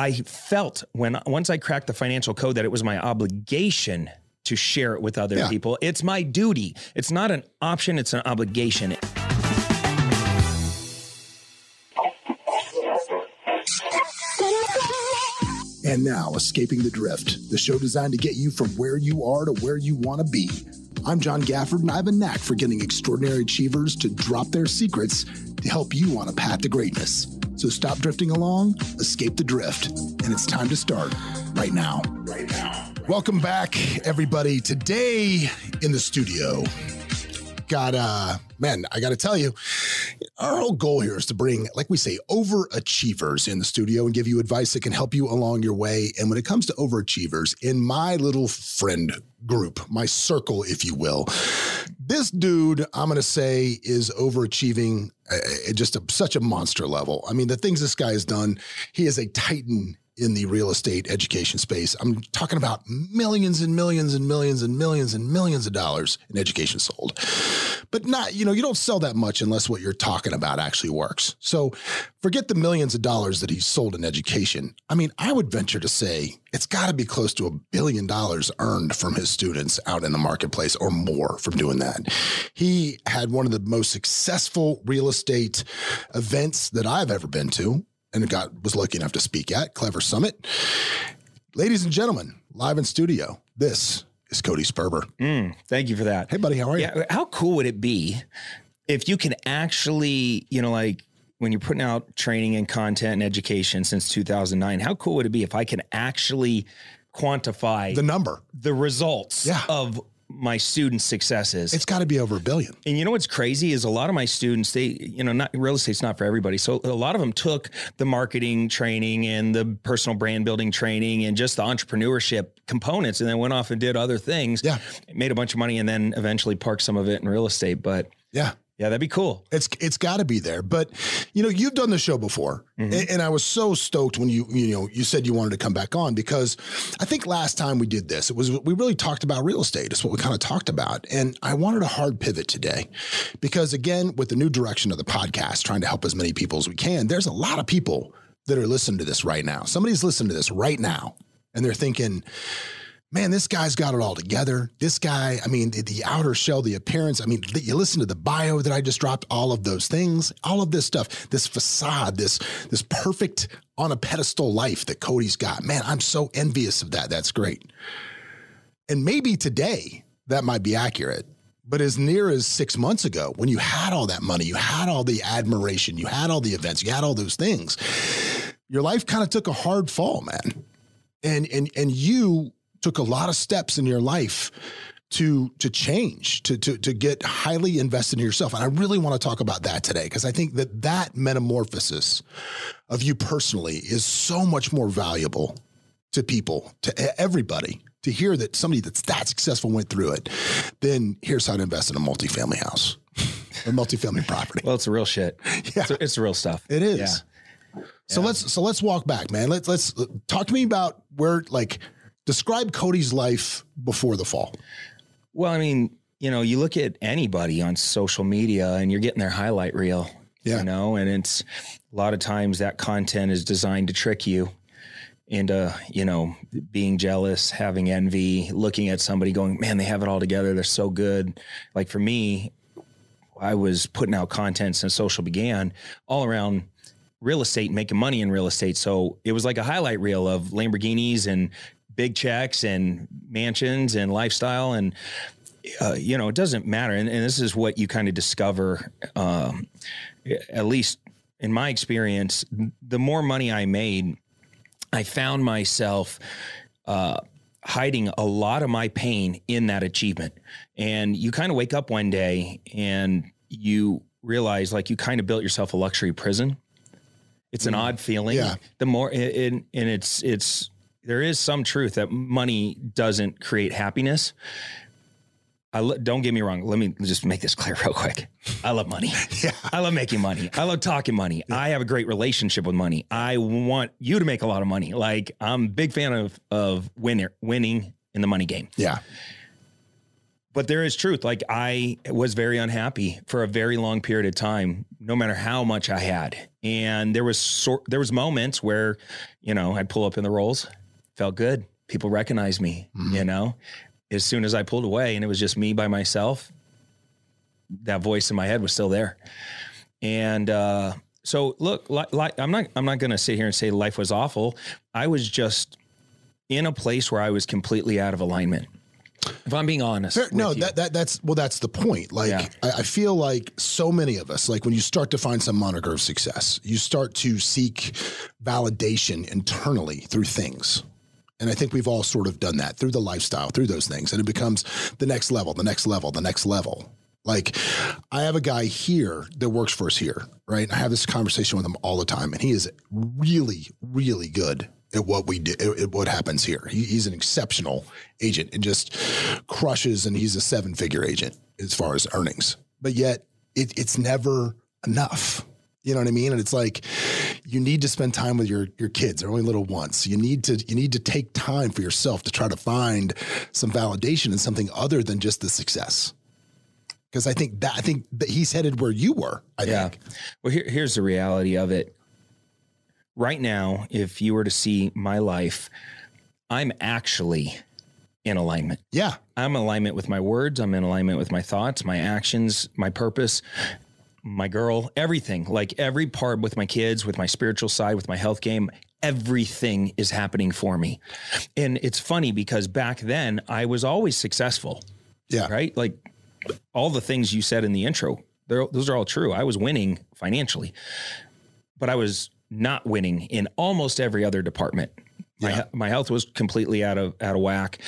I felt when once I cracked the financial code that it was my obligation to share it with other Yeah. people. It's my duty. It's not an option, it's an obligation. And now, Escaping the Drift, the show designed to get you from where you are to where you want to be. I'm John Gafford, and I have a knack for getting extraordinary achievers to drop their secrets to help you on a path to greatness. So stop drifting along, escape the drift, and it's time to start right now. Right now. Welcome back, everybody. Today in the studio, got uh man i gotta tell you our whole goal here is to bring like we say overachievers in the studio and give you advice that can help you along your way and when it comes to overachievers in my little friend group my circle if you will this dude i'm gonna say is overachieving just a, such a monster level. I mean the things this guy has done he is a titan in the real estate education space. I'm talking about millions and millions and millions and millions and millions of dollars in education sold. But not, you know, you don't sell that much unless what you're talking about actually works. So forget the millions of dollars that he's sold in education. I mean, I would venture to say it's got to be close to a billion dollars earned from his students out in the marketplace or more from doing that. He had one of the most successful real estate events that I've ever been to and got was lucky enough to speak at Clever Summit. Ladies and gentlemen, live in studio, this is Cody Sperber. Mm, thank you for that. Hey, buddy, how are you? Yeah, how cool would it be if you can actually, you know, like when you're putting out training and content and education since 2009, how cool would it be if I can actually quantify The number, the, results Yeah. of my students' successes? it's got to be over a billion. And you know what's crazy is a lot of my students, they, you know, not real estate's not for everybody. So a lot of them took the marketing training and the personal brand building training and just the entrepreneurship components and then went off and did other things. Yeah. Made a bunch of money and then eventually parked some of it in real estate. But Yeah. Yeah, that'd be cool. It's it's got to be there, but you know you've done the show before, mm-hmm. and, and I was so stoked when you you know you said you wanted to come back on because I think last time we did this, it was we really talked about real estate. It's what we kind of talked about, and I wanted a hard pivot today because again, with the new direction of the podcast, trying to help as many people as we can, there's a lot of people that are listening to this right now. Somebody's listening to this right now, and they're thinking man, this guy's got it all together. This guy, I mean, the, the outer shell, the appearance. I mean, th- you listen to the bio that I just dropped, all of those things, all of this stuff, this facade, this this perfect on a pedestal life that Cody's got. Man, I'm so envious of that. That's great. And maybe today that might be accurate. But as near as six months ago, when you had all that money, you had all the admiration, you had all the events, you had all those things, your life kind of took a hard fall, man. And and and you took a lot of steps in your life to to change to to to get highly invested in yourself and i really want to talk about that today because i think that that metamorphosis of you personally is so much more valuable to people to everybody to hear that somebody that's that successful went through it then here's how to invest in a multifamily house or multifamily property Well, it's real shit. Yeah. It's, it's real stuff. it is. Yeah. So let's so let's walk back, man. Let's let's talk to me about where like describe Cody's life before the fall. Well, I mean, you know, you look at anybody on social media and you're getting their highlight reel, Yeah. you know, and it's a lot of times that content is designed to trick you into, you know, being jealous, having envy, looking at somebody going, man, they have it all together. They're so good. Like for me, I was putting out content since social began all around real estate and making money in real estate. So it was like a highlight reel of Lamborghinis and big checks and mansions and lifestyle. And, uh, you know, it doesn't matter. And, and this is what you kind of discover, um, at least in my experience, the more money I made, I found myself uh, hiding a lot of my pain in that achievement. And you kind of wake up one day and you realize like you kind of built yourself a luxury prison. It's an odd feeling. Yeah. The more and and it's it's there is some truth that money doesn't create happiness. I lo- don't get me wrong. Let me just make this clear real quick. I love money. Yeah. I love making money. I love talking money. I have a great relationship with money. I want you to make a lot of money. Like I'm a big fan of of winner winning in the money game. Yeah. but there is truth. Like I was very unhappy for a very long period of time, no matter how much I had. And there was sort there was moments where, you know, I'd pull up in the rolls, felt good. People recognized me, Mhm. you know. As soon as I pulled away and it was just me by myself, that voice in my head was still there. And uh so look, li- li- I'm not I'm not going to sit here and say life was awful. I was just in a place where I was completely out of alignment. If I'm being honest. Fair- no, you. that, that that's well, that's the point. Like, Yeah. I, I feel like so many of us, like when you start to find some moniker of success, you start to seek validation internally through things. And I think we've all sort of done that through the lifestyle, through those things. And it becomes the next level, the next level, the next level. Like, I have a guy here that works for us here, right? I have this conversation with him all the time, and he is really, really good at what we do, at at what happens here. He, he's an exceptional agent and just crushes, and he's a seven figure agent as far as earnings. But yet, it, it's never enough. You know what I mean? And it's like you need to spend time with your your kids. They're only little once. You need to you need to take time for yourself to try to find some validation in something other than just the success. Because I think that I think that he's headed where you were. I Yeah. think. Well, here, here's the reality of it. Right now, if you were to see my life, I'm actually in alignment. Yeah. I'm in alignment with my words. I'm in alignment with my thoughts, my actions, my purpose, my girl, everything. Like every part with my kids, with my spiritual side, with my health game, everything is happening for me. And it's funny because back then I was always successful Yeah. right? Like all the things you said in the intro, those are all true. I was winning financially, but I was not winning in almost every other department. My Yeah. he- my health was completely out of out of whack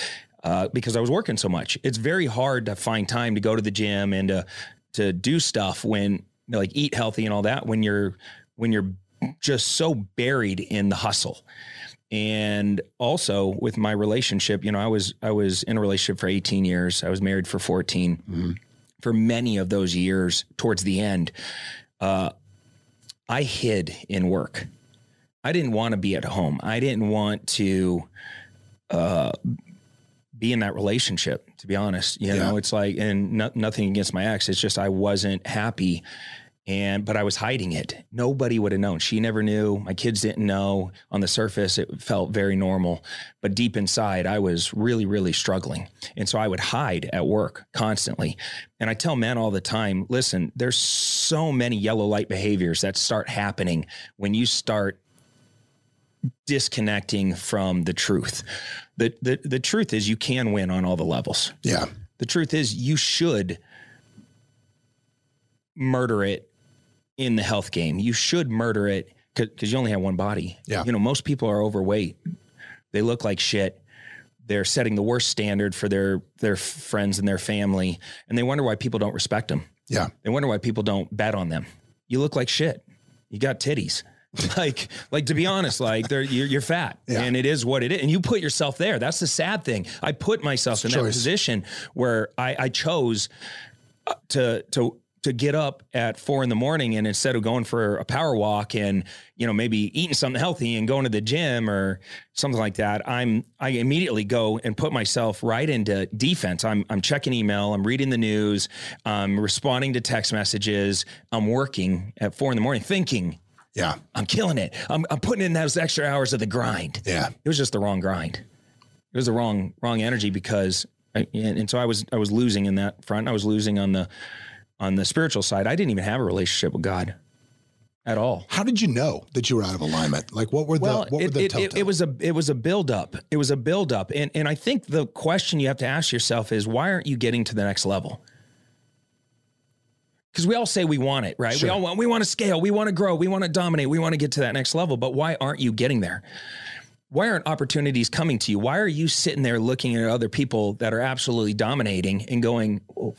uh, because I was working so much. It's very hard to find time to go to the gym and to to do stuff when like eat healthy and all that when you're when you're just so buried in the hustle. And also with my relationship you know i was i was in a relationship for 18 years. I was married for 14 Mhm. for many of those years towards the end uh, i hid in work. I didn't want to be at home. I didn't want to uh, be in that relationship to be honest you know it's like and no, nothing against my ex it's just i wasn't happy and but I was hiding it. Nobody would have known. She never knew. My kids didn't know. On the surface, it felt very normal, but deep inside, I was really, really struggling. And so I would hide at work constantly. And I tell men all the time, listen, there's so many yellow light behaviors that start happening when you start disconnecting from the truth. The, the the truth is you can win on all the levels Yeah. the truth is you should murder it in the health game. You should murder it because you only have one body. Yeah. You know, most people are overweight. They look like shit. They're setting the worst standard for their their friends and their family, and they wonder why people don't respect them. Yeah. They wonder why people don't bet on them. You look like shit. You got titties. like, like to be honest, like you're, you're fat, Yeah. and it is what it is. And you put yourself there. That's the sad thing. I put myself in that position where I, I chose uh, to to to get up at four in the morning and instead of going for a power walk and you know maybe eating something healthy and going to the gym or something like that i'm i immediately go and put myself right into defense i'm i'm checking email i'm reading the news i'm responding to text messages i'm working at four in the morning thinking Yeah. i'm killing it i'm, I'm putting in those extra hours of the grind Yeah. it was just the wrong grind. It was the wrong wrong energy because, I, and, and so I was I was losing in that front. I was losing on the on the spiritual side. I didn't even have a relationship with God at all. How did you know that you were out of alignment? Like, what were the Well, what were it, the it, it, it was a it was a build up. It was a build up, and and I think the question you have to ask yourself is why aren't you getting to the next level? Because we all say we want it, right? Sure. We all want we want to scale, we want to grow, we want to dominate, we want to get to that next level. But why aren't you getting there? Why aren't opportunities coming to you? Why are you sitting there looking at other people that are absolutely dominating and going, oh,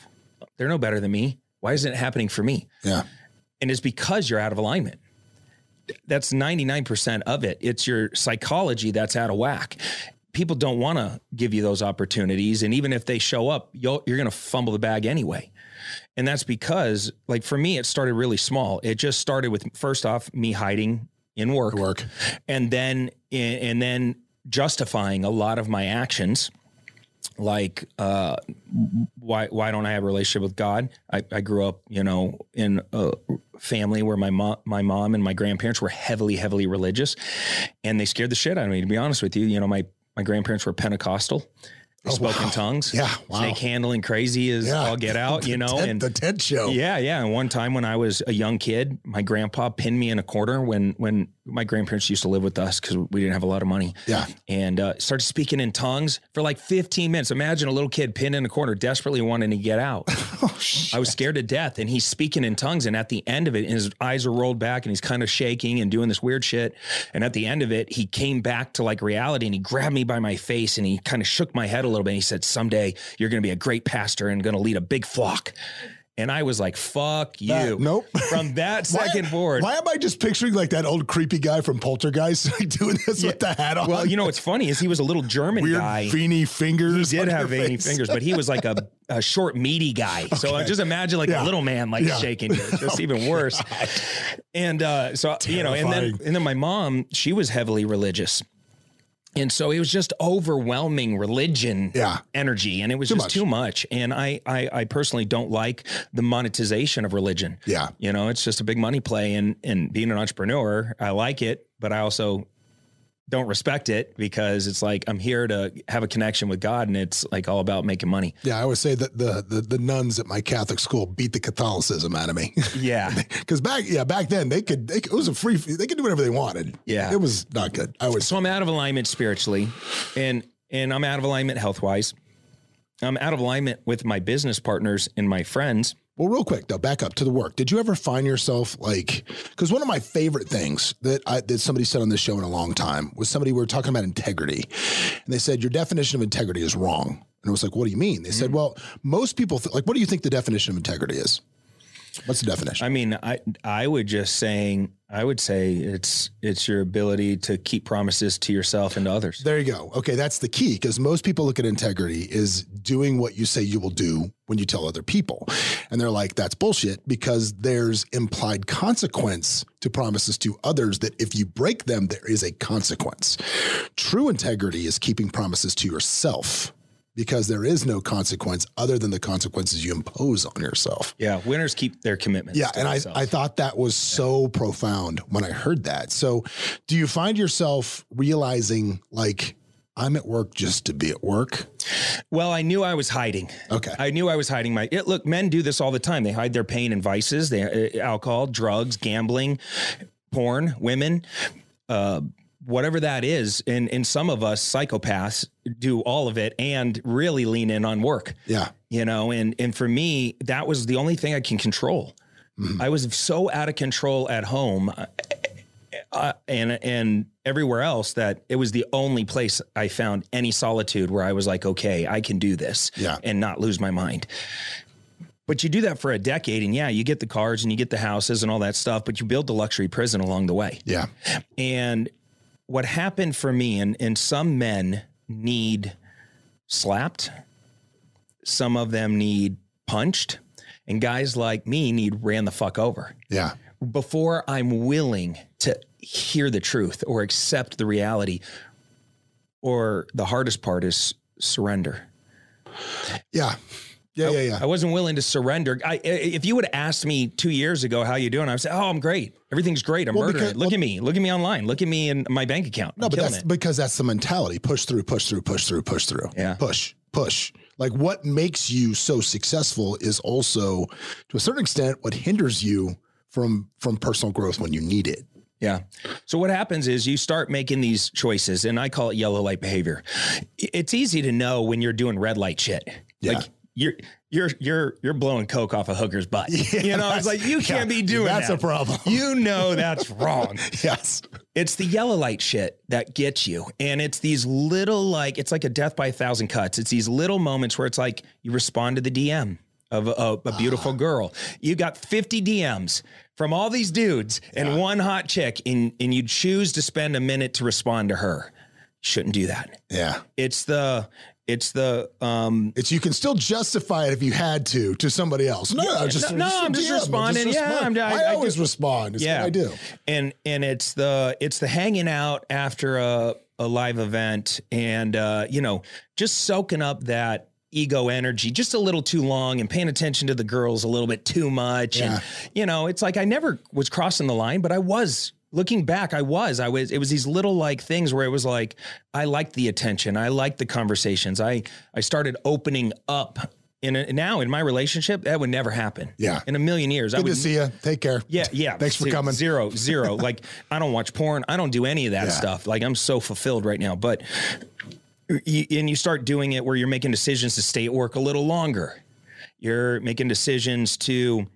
they're no better than me? Why isn't it happening for me? yeah. and it's because you're out of alignment. That's 99% of it. It's your psychology that's out of whack. People don't want to give you those opportunities. And even if they show up, you'll, you're going to fumble the bag anyway. And that's because, like, for me, it started really small. It just started with, first off, me hiding in work, Work. and then, and then justifying a lot of my actions like uh why why don't i have a relationship with god? I, I grew up you know in a family where my mom my mom and my grandparents were heavily heavily religious. And they scared the shit out of me to be honest with you. You know my my grandparents were pentecostal they Oh, spoke wow. in tongues Yeah, wow. snake handling crazy as Yeah. all get out you know and the tent show. yeah, yeah. And one time when I was a young kid, my grandpa pinned me in a corner when when my grandparents used to live with us because we didn't have a lot of money. Yeah. And uh, started speaking in tongues for like 15 minutes. Imagine a little kid pinned in a corner, desperately wanting to get out. Oh, shit. I was scared to death, and he's speaking in tongues. And at the end of it, his eyes are rolled back, and he's kind of shaking and doing this weird shit. And at the end of it, he came back to like reality, and he grabbed me by my face, and he kind of shook my head a little bit. And he said, "Someday you're going to be a great pastor and going to lead a big flock." And I was like, "Fuck you!" That- nope. From that Why- second forward, Why am I just picturing like that old creepy guy from Poltergeist like, doing this with the hat on? well, you know what's funny is he was a little German weird guy. veiny fingers. He did have veiny face. fingers, but he was like a, a short, meaty guy. So I just imagine like Yeah. a little man like Yeah. shaking you. It's just even worse. And uh, so you know, and then and then my mom, she was heavily religious. And so it was just overwhelming religion Yeah. energy. And it was Too just much. too much. And I, I I personally don't like the monetization of religion. Yeah. You know, it's just a big money play. And and being an entrepreneur, I like it, but I also don't respect it because it's like I'm here to have a connection with God and it's like all about making money. Yeah, I always say that the, the the nuns at my Catholic school beat the Catholicism out of me. Yeah. Because back, yeah, back then they could, they, it was a free, they could do whatever they wanted. Yeah. it was not good. I was so I'm out of alignment spiritually and and I'm out of alignment health wise. I'm out of alignment with my business partners and my friends. Well, real quick though, back up to the work. Did you ever find yourself like? Because one of my favorite things that I, that somebody said on this show in a long time was somebody we were talking about integrity, and they said your definition of integrity is wrong. And I was like, what do you mean? They said, Mm-hmm. well, most people th- like. What do you think the definition of integrity is? What's the definition? I mean, I I would just saying I would say it's it's your ability to keep promises to yourself and to others. There you go. Okay, that's the key because most people look at integrity is doing what you say you will do when you tell other people. And they're like, that's bullshit because there's implied consequence to promises to others that if you break them, there is a consequence. True integrity is keeping promises to yourself because there is no consequence other than the consequences you impose on yourself. Yeah, winners keep their commitments. Yeah, and I, themselves. I thought that was so profound when I heard that. So, do you find yourself realizing like I'm at work just to be at work? Well, I knew I was hiding. Okay. I knew I was hiding my. It, look, men do this all the time. They hide their pain and vices, they uh, alcohol, drugs, gambling, porn, women, uh, whatever that is. And and some of us psychopaths do all of it and really lean in on work. Yeah. You know, and and for me, that was the only thing I can control. I was so out of control at home. uh, Uh, and and everywhere else that it was the only place I found any solitude where I was like, okay, I can do this Yeah. and not lose my mind. But you do that for a decade, and yeah, you get the cars and you get the houses and all that stuff, but you build the luxury prison along the way. Yeah. And what happened for me, and, and some men need slapped, some of them need punched, and guys like me need ran the fuck over Yeah. before I'm willing to hear the truth or accept the reality. Or the hardest part is surrender. Yeah. Yeah. Yeah. Yeah. I wasn't willing to surrender. I, if you would have asked me two years ago how you doing, I would say, "Oh, I'm great. Everything's great. I'm Well, murdering because- it. Look well- at me. Look at me online. Look at me in my bank account. No, I'm but that's it." because that's the mentality. Push through, push through, push through, push through. Yeah. Push, push. Like what makes you so successful is also to a certain extent what hinders you from from personal growth when you need it. Yeah. So what happens is you start making these choices, and I call it yellow light behavior. It's easy to know when you're doing red light shit. Yeah. Like you're you're you're you're blowing coke off a hooker's butt. you know, it's like you can't be doing that. That's that. a problem. You know that's wrong. yes. It's the yellow light shit that gets you. And it's these little, like, it's like a death by a thousand cuts. It's these little moments where it's like you respond to the DM of a, a beautiful ah. girl. You got 50 DMs from all these dudes and one hot chick, and, and you choose to spend a minute to respond to her. Shouldn't do that. Yeah. It's the it's the um It's you can still justify it if you had to to somebody else. No, no, just, no, I'm just DM, responding. Yeah. I'm- I- I, I always do- respond. It's yeah what I do. and and it's the it's the hanging out after a a live event and uh you know just soaking up that ego energy just a little too long and paying attention to the girls a little bit too much Yeah. and you know it's like I never was crossing the line but I was looking back I was I was it was these little like things where it was like I liked the attention I liked the conversations I I started opening up in a, now in my relationship that would never happen Yeah. in a million years I Good would to see you. Take care. yeah, yeah. Thanks for coming. Zero, zero. like I don't watch porn. I don't do any of that Yeah. stuff. Like I'm so fulfilled right now. But you, and you start doing it where you're making decisions to stay at work a little longer. You're making decisions to,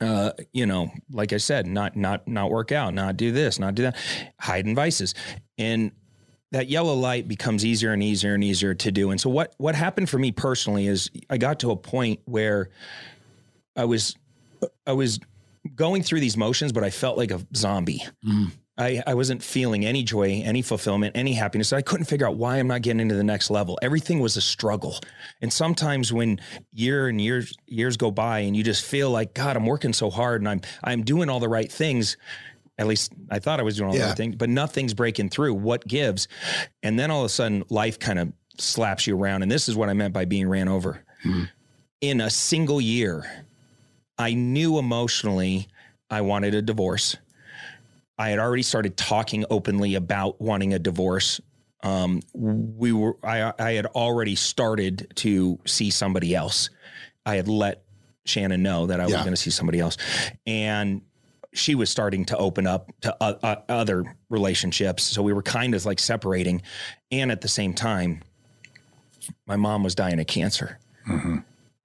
uh, you know, like I said, not not not work out, not do this, not do that, hide hiding vices, and that yellow light becomes easier and easier and easier to do. And so what what happened for me personally is I got to a point where I was I was going through these motions, but I felt like a zombie. I, I wasn't feeling any joy, any fulfillment, any happiness. I couldn't figure out why I'm not getting into the next level. Everything was a struggle. And sometimes when year and years years go by and you just feel like, God, I'm working so hard and I'm I'm doing all the right things. At least I thought I was doing all the right things, but nothing's breaking through. What gives? And then all of a sudden life kind of slaps you around. And this is what I meant by being ran over. Mm-hmm. In a single year, I knew emotionally I wanted a divorce. I had already started talking openly about wanting a divorce. Um, we were, I, I had already started to see somebody else. I had let Shannon know that I was Yeah. going to see somebody else, and she was starting to open up to uh, uh, other relationships. So we were kind of like separating, and at the same time, my mom was dying of cancer.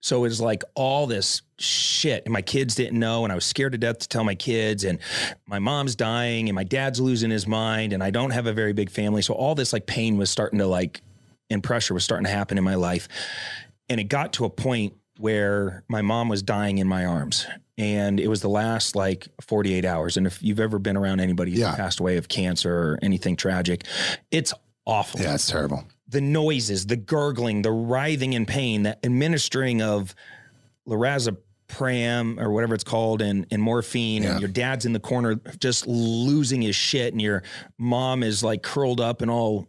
So it was like all this shit, and my kids didn't know, and I was scared to death to tell my kids, and my mom's dying, and my dad's losing his mind, and I don't have a very big family. So all this like pain was starting to like, and pressure was starting to happen in my life, and it got to a point where my mom was dying in my arms, and it was the last like 48 hours. And if you've ever been around anybody who Yeah. passed away of cancer or anything tragic, it's awful Yeah, it's terrible. The noises, the gurgling, the writhing in pain, the administering of lorazepam or whatever it's called and, and morphine Yeah. and your dad's in the corner just losing his shit and your mom is like curled up and all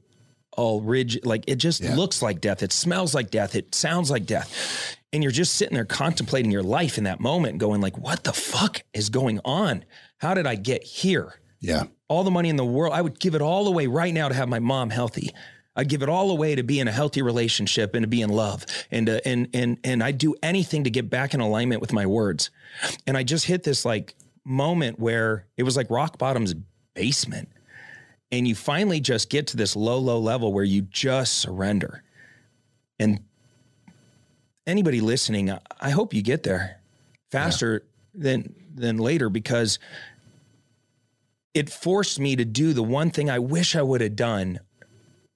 all rigid like it just Yeah. looks like death it smells like death it sounds like death and you're just sitting there contemplating your life in that moment going like what the fuck is going on how did i get here Yeah. all the money in the world. I would give it all away right now to have my mom healthy. I'd give it all away to be in a healthy relationship and to be in love. And to, and and and I'd do anything to get back in alignment with my words. And I just hit this like moment where it was like rock bottom's basement. And you finally just get to this low, low level where you just surrender. And anybody listening, I- I hope you get there faster than than later because it forced me to do the one thing I wish I would have done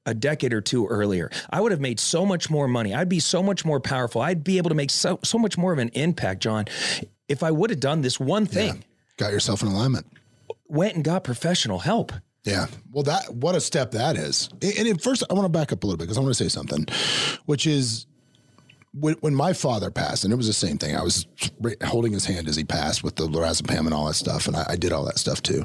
a decade or two earlier. I would have made so much more money. I'd be so much more powerful. I'd be able to make so so much more of an impact, John, if I would have done this one thing. Got yourself in alignment. Went and got professional help. Yeah. Well, that what a step that is. And first, I want to back up a little bit because I want to say something, which is when, when my father passed, and it was the same thing. I was holding his hand as he passed with the lorazepam and all that stuff, and I, I did all that stuff too.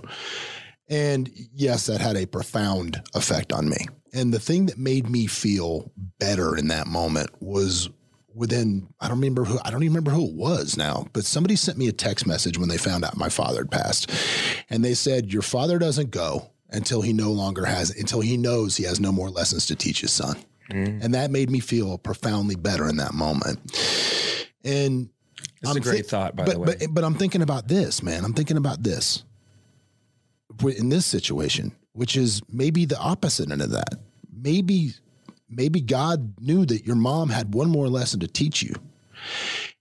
And yes, that had a profound effect on me. And the thing that made me feel better in that moment was within I don't remember who I don't even remember who it was now, but somebody sent me a text message when they found out my father had passed. And they said, Your father doesn't go until he no longer has until he knows he has no more lessons to teach his son. Mm. And that made me feel profoundly better in that moment. And It's a great thought, by but, the way. But, but I'm thinking about this, man. I'm thinking about this in this situation, which is maybe the opposite end of that. Maybe, maybe God knew that your mom had one more lesson to teach you,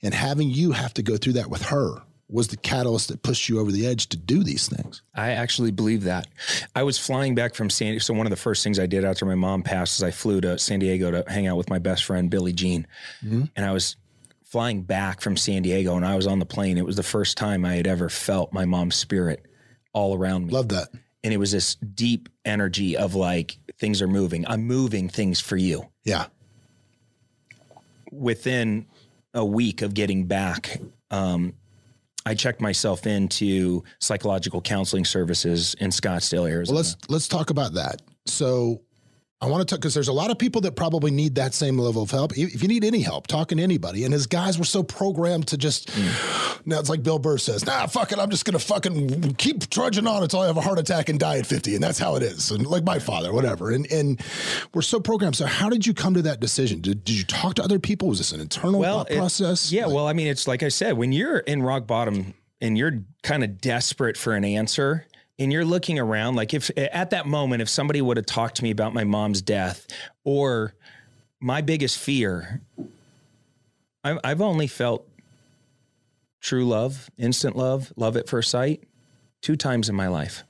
and having you have to go through that with her was the catalyst that pushed you over the edge to do these things. I actually believe that. I was flying back from San Diego. So one of the first things I did after my mom passed is I flew to San Diego to hang out with my best friend Billie Jean, mm-hmm. and I was flying back from San Diego, and I was on the plane. It was the first time I had ever felt my mom's spirit all around me. Love that. And it was this deep energy of like things are moving i'm moving things for you Yeah. within a week of getting back, um, I checked myself into psychological counseling services in Scottsdale, Arizona. Well, let's let's talk about that. So I want to talk because there's a lot of people that probably need that same level of help. If you need any help, talking to anybody. And his guys were so programmed to just mm. now it's like Bill Burr says, nah, fuck it, I'm just gonna fucking keep trudging on until I have a heart attack and die at 50. And that's how it is. And like my father, whatever. And and we're so programmed. So how did you come to that decision? Did, did you talk to other people? Was this an internal well, it, process? Yeah, like, well, I mean, it's like I said, when you're in rock bottom and you're kind of desperate for an answer and you're looking around like if at that moment if somebody would have talked to me about my mom's death or my biggest fear i've only felt true love instant love love at first sight two times in my life.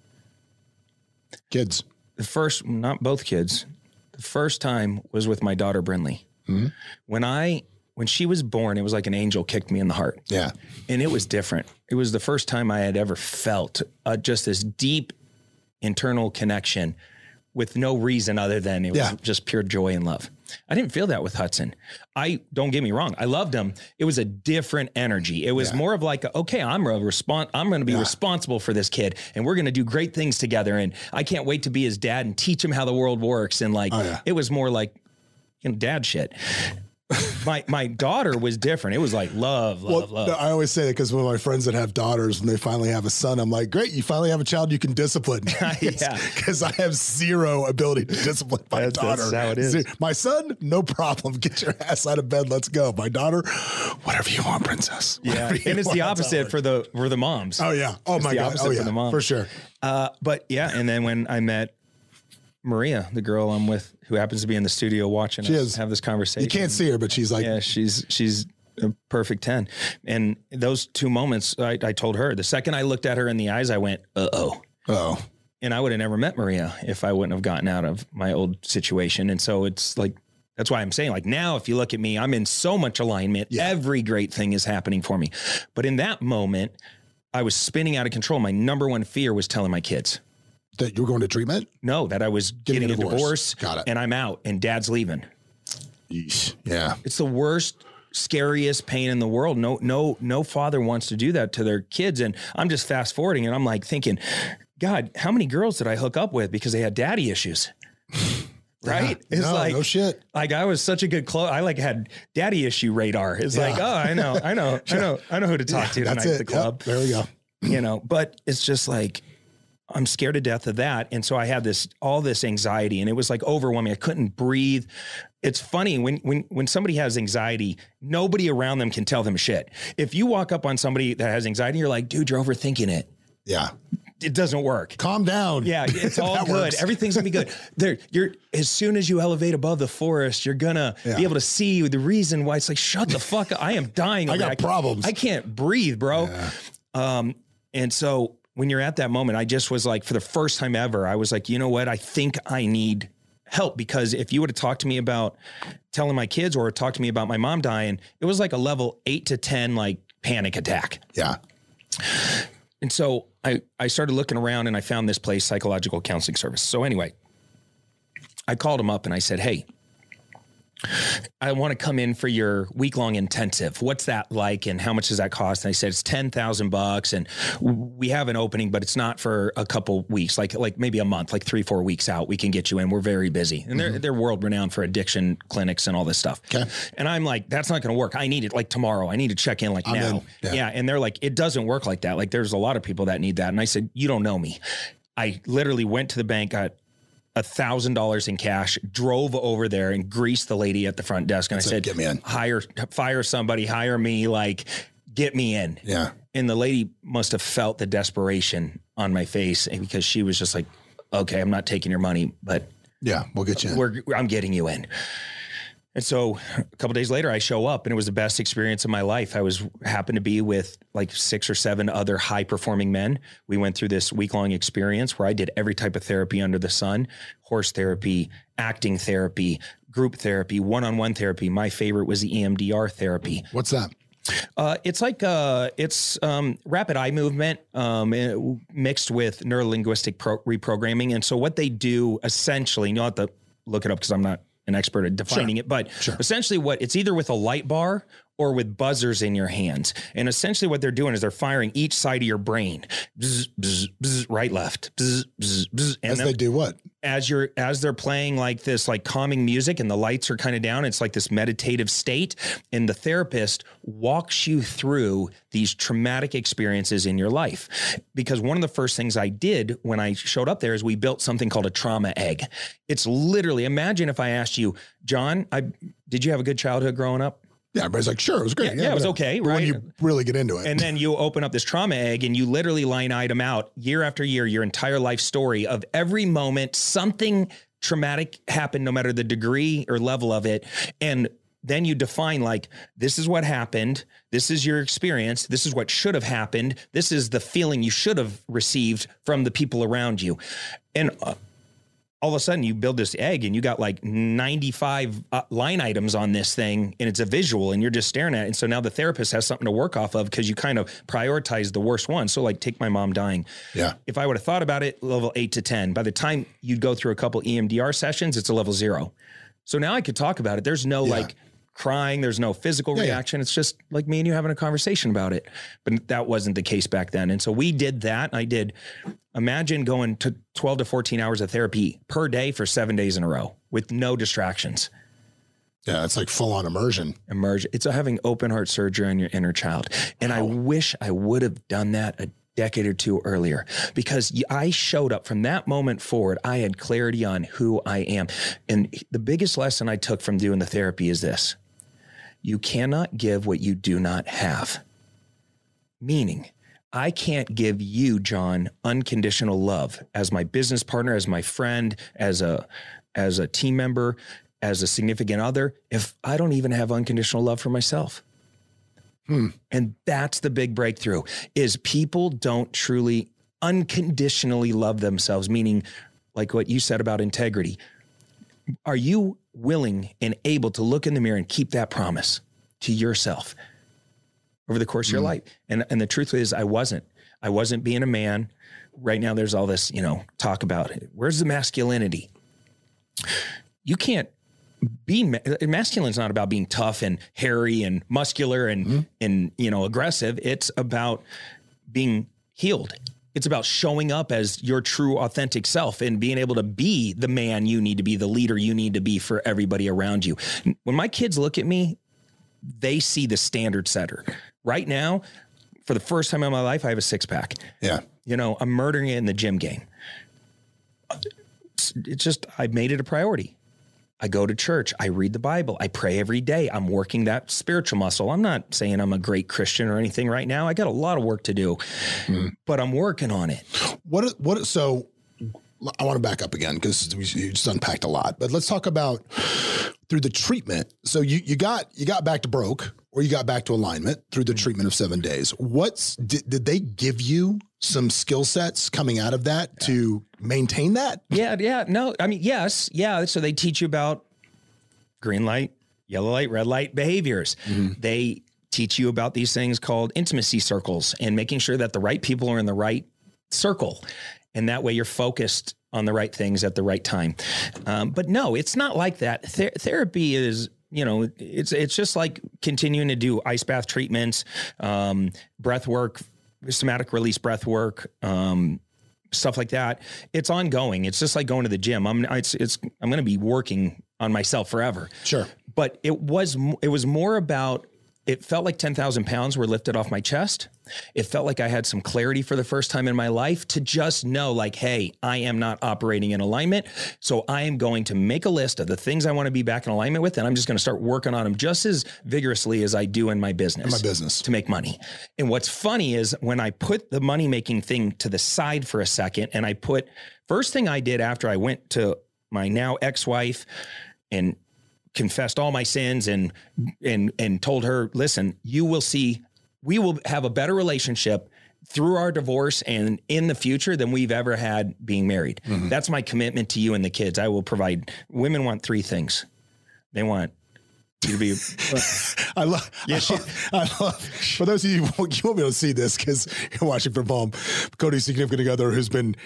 Kids. The first not both kids the first time was with my daughter brinley mm-hmm. when i when she was born, it was like an angel kicked me in the heart. Yeah. And it was different. It was the first time I had ever felt uh, just this deep internal connection with no reason other than it was yeah. just pure joy and love. I didn't feel that with Hudson. I don't get me wrong. I loved him. It was a different energy. It was yeah. more of like, okay, I'm a respon- I'm going to be yeah. responsible for this kid and we're going to do great things together. And I can't wait to be his dad and teach him how the world works. And like, oh, it was more like, you know, dad shit my my daughter was different. It was like love, love, well, love. I always say that because one of my friends that have daughters, when they finally have a son, I'm like, great, you finally have a child you can discipline. yeah, because I have zero ability to discipline my that's, daughter. That's how it is. My son, no problem. Get your ass out of bed. Let's go. My daughter, whatever you want, princess. Yeah, and it's the opposite for the for the moms. Oh yeah. Oh it's my god. Oh yeah. For the moms. For sure. Uh, but yeah, and then when I met Maria, the girl I'm with, who happens to be in the studio watching she us is. have this conversation. You can't see her, but she's like, yeah, she's she's a perfect ten. And those two moments, I, I told her the second I looked at her in the eyes, I went, uh oh, oh. And I would have never met Maria if I wouldn't have gotten out of my old situation. And so it's like that's why I'm saying, like, now, if you look at me, I'm in so much alignment. Yeah. Every great thing is happening for me. But in that moment, I was spinning out of control. My number one fear was telling my kids that you're going to treatment? No, that I was getting, getting a, divorce. divorce. Got it. And I'm out and dad's leaving. Yeesh. Yeah. It's the worst scariest pain in the world. No, no, no father wants to do that to their kids. And I'm just fast forwarding and I'm like thinking, God, how many girls did I hook up with because they had daddy issues? right? Yeah, it's no, like no shit. Like I was such a good close. I like had daddy issue radar. It's yeah. like, oh, I know, I know, I know, I know who to talk yeah, to tonight at the club. Yep, there we go. You know, but it's just like I'm scared to death of that. And so I had this all this anxiety and it was like overwhelming. I couldn't breathe. It's funny when when when somebody has anxiety, nobody around them can tell them shit. If you walk up on somebody that has anxiety, you're like, dude, you're overthinking it. Yeah. It doesn't work. Calm down. Yeah, it's all good. Works. Everything's gonna be good. There, you're as soon as you elevate above the forest, you're gonna yeah. be able to see the reason why it's like, shut the fuck up. I am dying. I got I problems. I can't breathe, bro. Yeah. Um, and so when you're at that moment, I just was like, for the first time ever, I was like, you know what? I think I need help because if you would have talked to me about telling my kids or talked to me about my mom dying, it was like a level eight to 10, like panic attack. Yeah. And so I, I started looking around and I found this place, psychological counseling service. So anyway, I called him up and I said, Hey, I want to come in for your week long intensive. What's that like and how much does that cost? And I said, it's 10,000 bucks and we have an opening, but it's not for a couple weeks, like, like maybe a month, like three, four weeks out. We can get you in. We're very busy and they're, mm-hmm. they're world renowned for addiction clinics and all this stuff. Okay. And I'm like, that's not going to work. I need it like tomorrow. I need to check in like I'm now. In. Yeah. yeah. And they're like, it doesn't work like that. Like there's a lot of people that need that. And I said, you don't know me. I literally went to the bank, got a thousand dollars in cash, drove over there and greased the lady at the front desk. And That's I said, "Get me in. Hire, fire somebody, hire me. Like, get me in." Yeah. And the lady must have felt the desperation on my face eh, because she was just like, "Okay, I'm not taking your money, but yeah, we'll get you. In. We're, I'm getting you in." And so a couple days later, I show up, and it was the best experience of my life. I was happened to be with like six or seven other high performing men. We went through this week long experience where I did every type of therapy under the sun: horse therapy, acting therapy, group therapy, one on one therapy. My favorite was the EMDR therapy. What's that? Uh, it's like uh, it's um, rapid eye movement um, eh, mixed with neurolinguistic pro- reprogramming, and so what they do essentially, you know, have to look it up because I'm not an expert at defining it, but essentially what it's either with a light bar or with buzzers in your hands. And essentially what they're doing is they're firing each side of your brain. Bzz, bzz, bzz, right, left. As then- they do what? as you're as they're playing like this like calming music and the lights are kind of down it's like this meditative state and the therapist walks you through these traumatic experiences in your life because one of the first things i did when i showed up there is we built something called a trauma egg it's literally imagine if i asked you john i did you have a good childhood growing up Yeah, everybody's like, sure, it was great. Yeah, yeah, it was okay, But When you really get into it, and then you open up this trauma egg and you literally line item out year after year your entire life story of every moment something traumatic happened no matter the degree or level of it. And then you define like this is what happened. This is your experience. This is what should have happened. This is the feeling you should have received from the people around you. And uh, all of a sudden you build this egg and you got like 95 uh, line items on this thing and it's a visual and you're just staring at it. And so now the therapist has something to work off of because you kind of prioritize the worst one. So like take my mom dying. yeah, If I would have thought about it, level eight to 10, by the time you'd go through a couple EMDR sessions, it's a level zero. So now I could talk about it. There's no Yeah. like crying, there's no physical Yeah, yeah. reaction. It's just like me and you having a conversation about it. But that wasn't the case back then. And so we did that. I did imagine going to 12 to 14 hours of therapy per day for seven days in a row with no distractions. yeah, it's like full on immersion. Emerge. It's having open heart surgery on your inner child. And I wish I would have done that a decade or two earlier because I showed up from that moment forward. I had clarity on who I am. And the biggest lesson I took from doing the therapy is this you cannot give what you do not have. Meaning, I can't give you, John, unconditional love as my business partner, as my friend, as a as a team member, as a significant other, if I don't even have unconditional love for myself. Hmm. And that's the big breakthrough is people don't truly unconditionally love themselves, meaning like what you said about integrity. Are you willing and able to look in the mirror and keep that promise to yourself over the course of your hmm. life? And and the truth is I wasn't. I wasn't being a man. Right now there's all this, you know, talk about it. Where's the masculinity? You can't being ma- masculine is not about being tough and hairy and muscular and hmm. and you know aggressive it's about being healed it's about showing up as your true authentic self and being able to be the man you need to be the leader you need to be for everybody around you. When my kids look at me they see the standard setter. Right now for the first time in my life i have a six-pack. Yeah, you know i'm murdering it in the gym game. It's, it's just i made it a priority I go to church. I read the Bible. I pray every day. I'm working that spiritual muscle. I'm not saying I'm a great Christian or anything right now. I got a lot of work to do, mm-hmm. but I'm working on it. What what so I want to back up again because we you just unpacked a lot. But let's talk about through the treatment. So you you got you got back to broke or you got back to alignment through the treatment of 7 days. What's did, did they give you some skill sets coming out of that to maintain that? Yeah, yeah. No, I mean, yes, yeah. So they teach you about green light, yellow light, red light behaviors. They teach you about these things called intimacy circles and making sure that the right people are in the right circle. And that way you're focused on the right things at the right time. Um, but no, it's not like that. Ther- therapy is, you know, it's it's just like continuing to do ice bath treatments, um, breath work, somatic release breath work, um, stuff like that. It's ongoing. It's just like going to the gym. I'm it's it's I'm going to be working on myself forever. Sure. But it was it was more about it felt like 10,000 pounds were lifted off my chest. It felt like I had some clarity for the first time in my life to just know, like, hey, I am not operating in alignment. So I am going to make a list of the things I want to be back in alignment with. And I'm just going to start working on them just as vigorously as I do in my business My business. to make money. And what's funny is when I put the money making thing to the side for a second and I put first thing I did after I went to my now ex-wife and confessed all my sins and and and told her, "Listen, you will see we will have a better relationship through our divorce and in the future than we've ever had being married. Mm-hmm. That's my commitment to you and the kids. I will provide women want three things. They want you to be. I love. Yeah, I, she- love I love. For those of you who won't, you won't be able to see this because you're watching from home, Cody's significant other who's been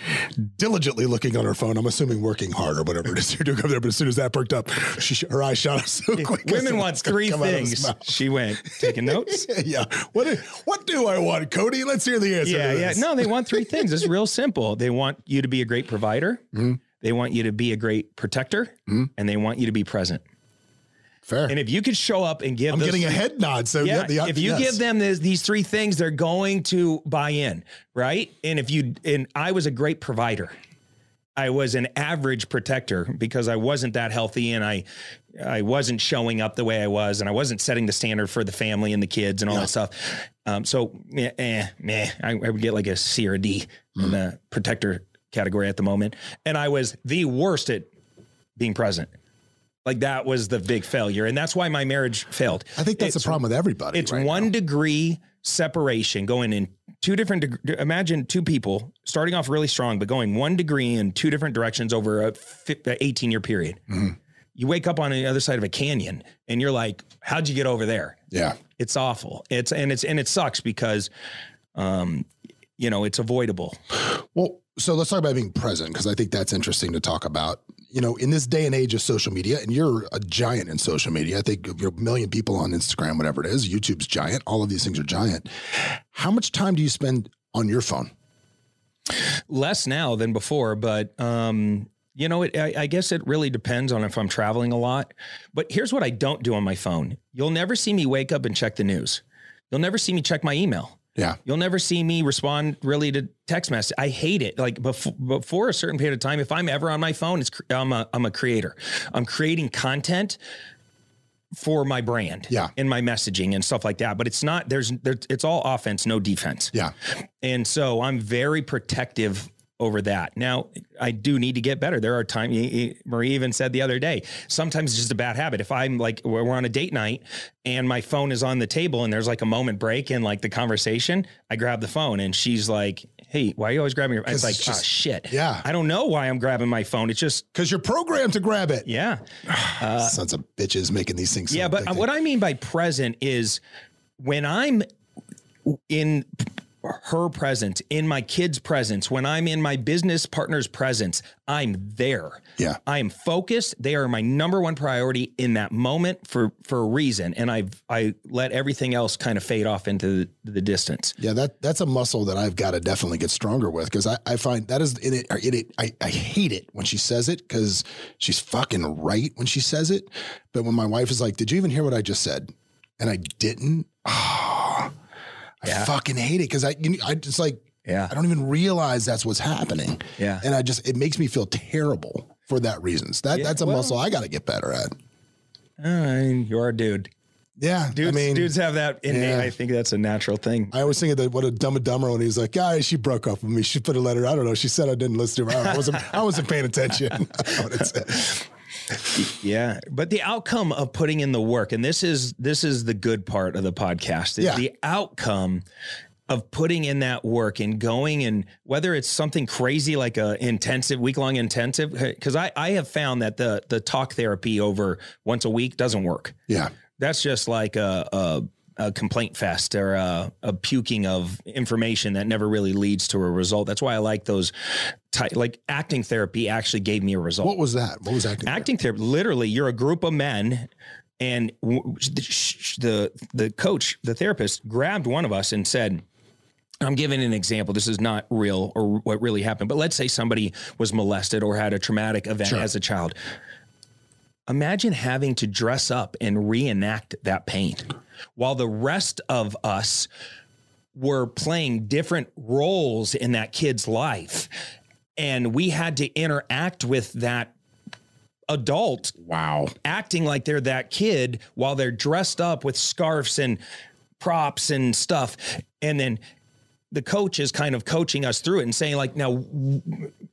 diligently looking on her phone. I'm assuming working hard or whatever it is you're doing over there. But as soon as that perked up, she her eyes shot up so quick. Women wants three Come out of his things. She went taking notes. yeah. What do, what do I want, Cody? Let's hear the answer. yeah, yeah. No, they want three things. It's real simple. They want you to be a great provider. Mm-hmm. They want you to be a great protector, and they want you to be present. Fair. And if you could show up and give, I'm getting a head nod. So Yeah, the, if you yes. give them this, these three things, they're going to buy in, right? And if you and I was a great provider. I was an average protector because I wasn't that healthy and I I wasn't showing up the way I was and I wasn't setting the standard for the family and the kids and all Yeah. that stuff. Um, so eh, eh, meh, I, I would get like a C or a D Mm. in the protector category at the moment. And I was the worst at being present. Like that was the big failure. And that's why my marriage failed. I think that's It's- the problem with everybody. it's right one now. degree separation going in two different deg- imagine two people starting off really strong but going one degree in two different directions over a fi- 18 year period Mm-hmm. you wake up on the other side of a canyon and you're like how'd you get over there Yeah. it's awful it's and it's and it sucks because um you know it's avoidable Well, so let's talk about being present because I think that's interesting to talk about. You know, in this day and age of social media, and you're a giant in social media. I think you're a million people on Instagram, whatever it is. YouTube's giant. All of these things are giant. How much time do you spend on your phone? less now than before, but um, you know, it, I, I guess it really depends on if I'm traveling a lot. But here's what I don't do on my phone: you'll never see me wake up and check the news. You'll never see me check my email. Yeah. You'll never see me respond really to text message. I hate it. Like before, before a certain period of time, if I'm ever on my phone, it's I'm a I'm a creator. I'm creating content for my brand, Yeah. in my messaging and stuff like that. But it's not. There's, there's it's all offense, no defense. Yeah. And so I'm very protective over that. Now, I do need to get better. There are times, Marie even said the other day, sometimes it's just a bad habit. If I'm like, we're on a date night and my phone is on the table and there's like a moment break in like the conversation, I grab the phone and she's like, Hey, why are you always grabbing your, it's 'Cause like, it's just- oh shit. Yeah. I don't know why I'm grabbing my phone. It's just, Because you're programmed to grab it. yeah. Uh, Sons of bitches making these things. Yeah, but uh, addictive. what I mean by present is when I'm in her presence, in my kids' presence, when I'm in my business partner's presence, I'm there. Yeah. I am focused. They are my number one priority in that moment for for a reason, and I've I let everything else kind of fade off into the, the distance. Yeah, that that's a muscle that I've got to definitely get stronger with because I, I find that is in it. It, I, I hate it when she says it because she's fucking right when she says it. But when my wife is like, "Did you even hear what I just said?" and I didn't, oh, I fucking hate it because I you, I just like Yeah. I don't even realize that's what's happening. Yeah. and I just it makes me feel terrible for that reasons. That Yeah, that's a well- muscle I got to get better at. Uh, you're a dude. Yeah, Dudes, I mean, dudes have that innate. yeah. I think that's a natural thing. I always think of the, what a dumb and dumber when he's like, guys, she broke up with me. She put a letter. I don't know. She said I didn't listen to her. I wasn't, I wasn't paying attention. I don't know what it said. Yeah, but the outcome of putting in the work, and this is this is the good part of the podcast, is Yeah. the outcome of putting in that work and going and whether it's something crazy like a intensive week long intensive because I I have found that the the talk therapy over once a week doesn't work. Yeah. That's just like a a, a complaint fest or a, a puking of information that never really leads to a result. That's why I like those. Ty- like acting therapy actually gave me a result What was that? What was acting? acting therapy literally you're a group of men and w- the the coach the therapist grabbed one of us and said I'm giving an example. This is not real or what really happened, but let's say somebody was molested or had a traumatic event Sure. as a child. Imagine having to dress up and reenact that pain while the rest of us were playing different roles in that kid's life. And we had to interact with that adult Wow. acting like they're that kid while they're dressed up with scarves and props and stuff. And then the coach is kind of coaching us through it and saying, like, now,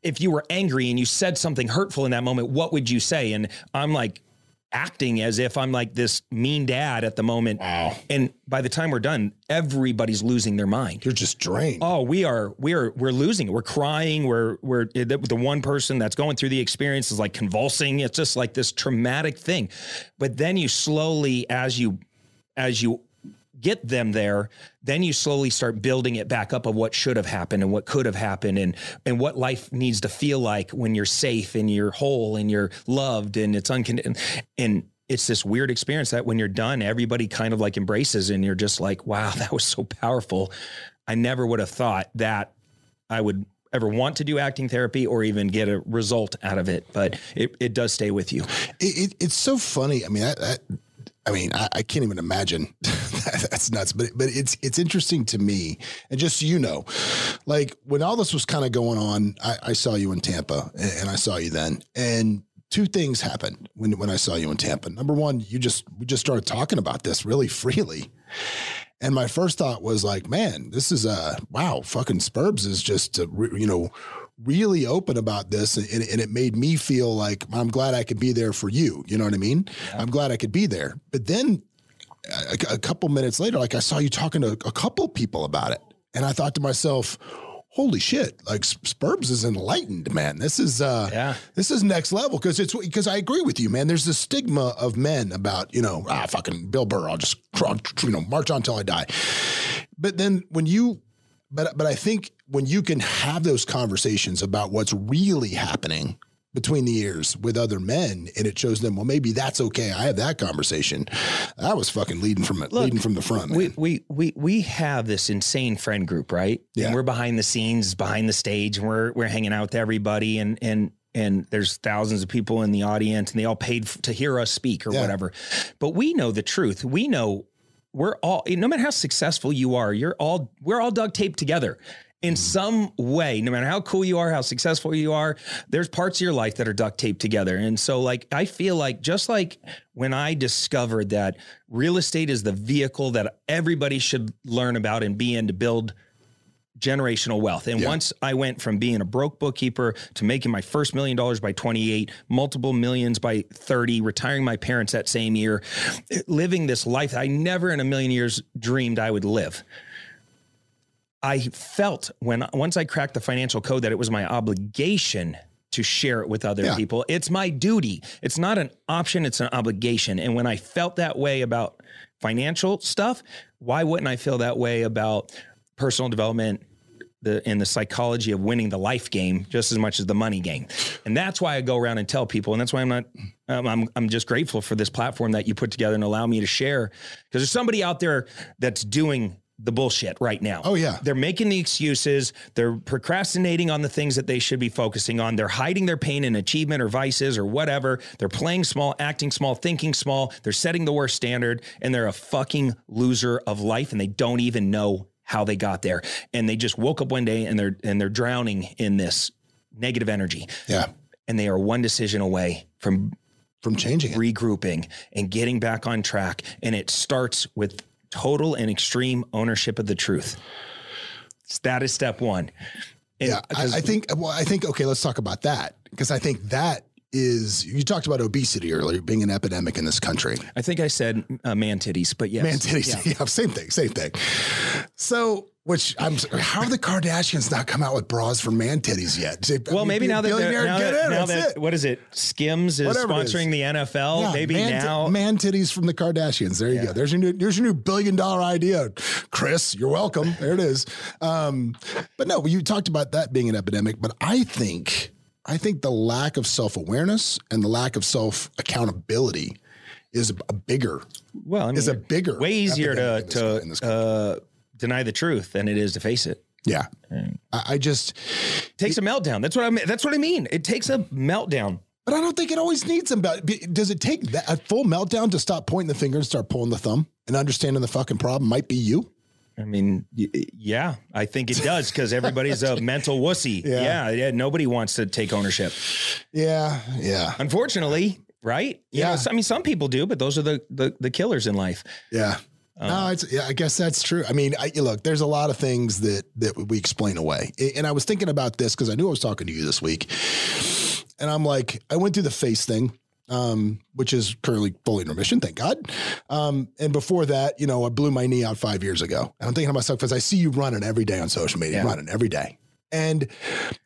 if you were angry and you said something hurtful in that moment, what would you say? And I'm like, acting as if I'm like this mean dad at the moment. Wow. And by the time we're done, everybody's losing their mind. You're just drained. Oh, we are, we are, we're losing it. We're crying. We're, we're the, the one person that's going through the experience is like convulsing. It's just like this traumatic thing. But then you slowly, as you, as you get them there, then you slowly start building it back up of what should have happened and what could have happened and and what life needs to feel like when you're safe and you're whole and you're loved and it's unconditional and it's this weird experience that when you're done, everybody kind of like embraces and you're just like, wow, that was so powerful. I never would have thought that I would ever want to do acting therapy or even get a result out of it, but it, it does stay with you. It, it, it's so funny. I mean, I, I, I mean, I, I, can't even imagine. That's nuts. But but it's it's interesting to me, and just so you know, like when all this was kind of going on, I, I saw you in Tampa, and, I saw you then, and two things happened when when I saw you in Tampa. Number one, you just we just started talking about this really freely. And my first thought was like, man, this is a wow, fucking Spurbs is just, uh, you know, really open about this and, and, it made me feel like I'm glad I could be there for you. You know what I mean? Yeah. I'm glad I could be there. But then a, a, couple minutes later, like I saw you talking to a couple people about it. And I thought to myself, holy shit, like Spurbs is enlightened, man. This is uh yeah. this is next level. Cause it's because I agree with you, man. There's this stigma of men about, you know, ah fucking Bill Burr, I'll just you know, march on till I die. But then when you but but I think when you can have those conversations about what's really happening between the ears with other men and it shows them well maybe that's okay i have that conversation. I was fucking leading from it leading from the front man. we we we we have this insane friend group right? Yeah. and we're behind the scenes behind the stage and we're we're hanging out with everybody and and and there's thousands of people in the audience and they all paid to hear us speak or yeah. whatever. But we know the truth. We know we're all no matter how successful you are you're all we're all duct taped together in some way, no matter how cool you are, how successful you are, there's parts of your life that are duct taped together. And so, like, I feel like just like when I discovered that real estate is the vehicle that everybody should learn about and be in to build generational wealth. And yeah. once I went from being a broke bookkeeper to making my first million dollars by 28, multiple millions by 30, retiring my parents that same year, living this life I never in a million years dreamed I would live. I felt when once I cracked the financial code that it was my obligation to share it with other yeah. people. It's my duty. It's not an option, it's an obligation. And when I felt that way about financial stuff, why wouldn't I feel that way about personal development, the in the psychology of winning the life game just as much as the money game. And that's why I go around and tell people and that's why I'm not um, I'm I'm just grateful for this platform that you put together and allow me to share because there's somebody out there that's doing the bullshit right now. Oh yeah. They're making the excuses, they're procrastinating on the things that they should be focusing on. They're hiding their pain and achievement or vices or whatever. They're playing small, acting small, thinking small. They're setting the worst standard and they're a fucking loser of life and they don't even know how they got there. And they just woke up one day and they're and they're drowning in this negative energy. Yeah. And they are one decision away from from changing it. regrouping and getting back on track and it starts with total and extreme ownership of the truth. That is step one. And yeah, I, I think. Well, I think. Okay, let's talk about that because I think that is you talked about obesity earlier being an epidemic in this country. I think I said uh, man titties, but yes, man titties. Yeah. yeah, same thing, same thing. So which I'm how are the Kardashians not come out with bras for man titties yet? well, maybe now that they're now, that, in, now that what is it? Skims is Whatever sponsoring is. the NFL. Yeah, maybe man now man titties from the Kardashians. There you yeah. go. There's your new there's your new billion dollar idea, Chris. You're welcome. There it is. Um, but no, you talked about that being an epidemic. But I think I think the lack of self awareness and the lack of self accountability is a bigger. Well, I mean, is a bigger way easier to to uh, deny the truth than it is to face it. Yeah. I, I just it takes it, a meltdown. That's what I mean. That's what I mean. It takes a meltdown. But I don't think it always needs them. Does it take that, a full meltdown to stop pointing the finger and start pulling the thumb and understanding the fucking problem might be you? I mean, yeah, I think it does because everybody's a mental wussy. Yeah. yeah. yeah, Nobody wants to take ownership. Yeah, yeah. Unfortunately, right? Yeah. Know, I mean, some people do, but those are the the, the killers in life. Yeah. Um, no, it's, yeah, I guess that's true. I mean, I, look, there's a lot of things that that we explain away, and I was thinking about this because I knew I was talking to you this week, and I'm like, I went through the face thing, um, which is currently fully in remission, thank God. Um, and before that, you know, I blew my knee out five years ago. And I'm thinking to myself, because I see you running every day on social media, Yeah. running every day. And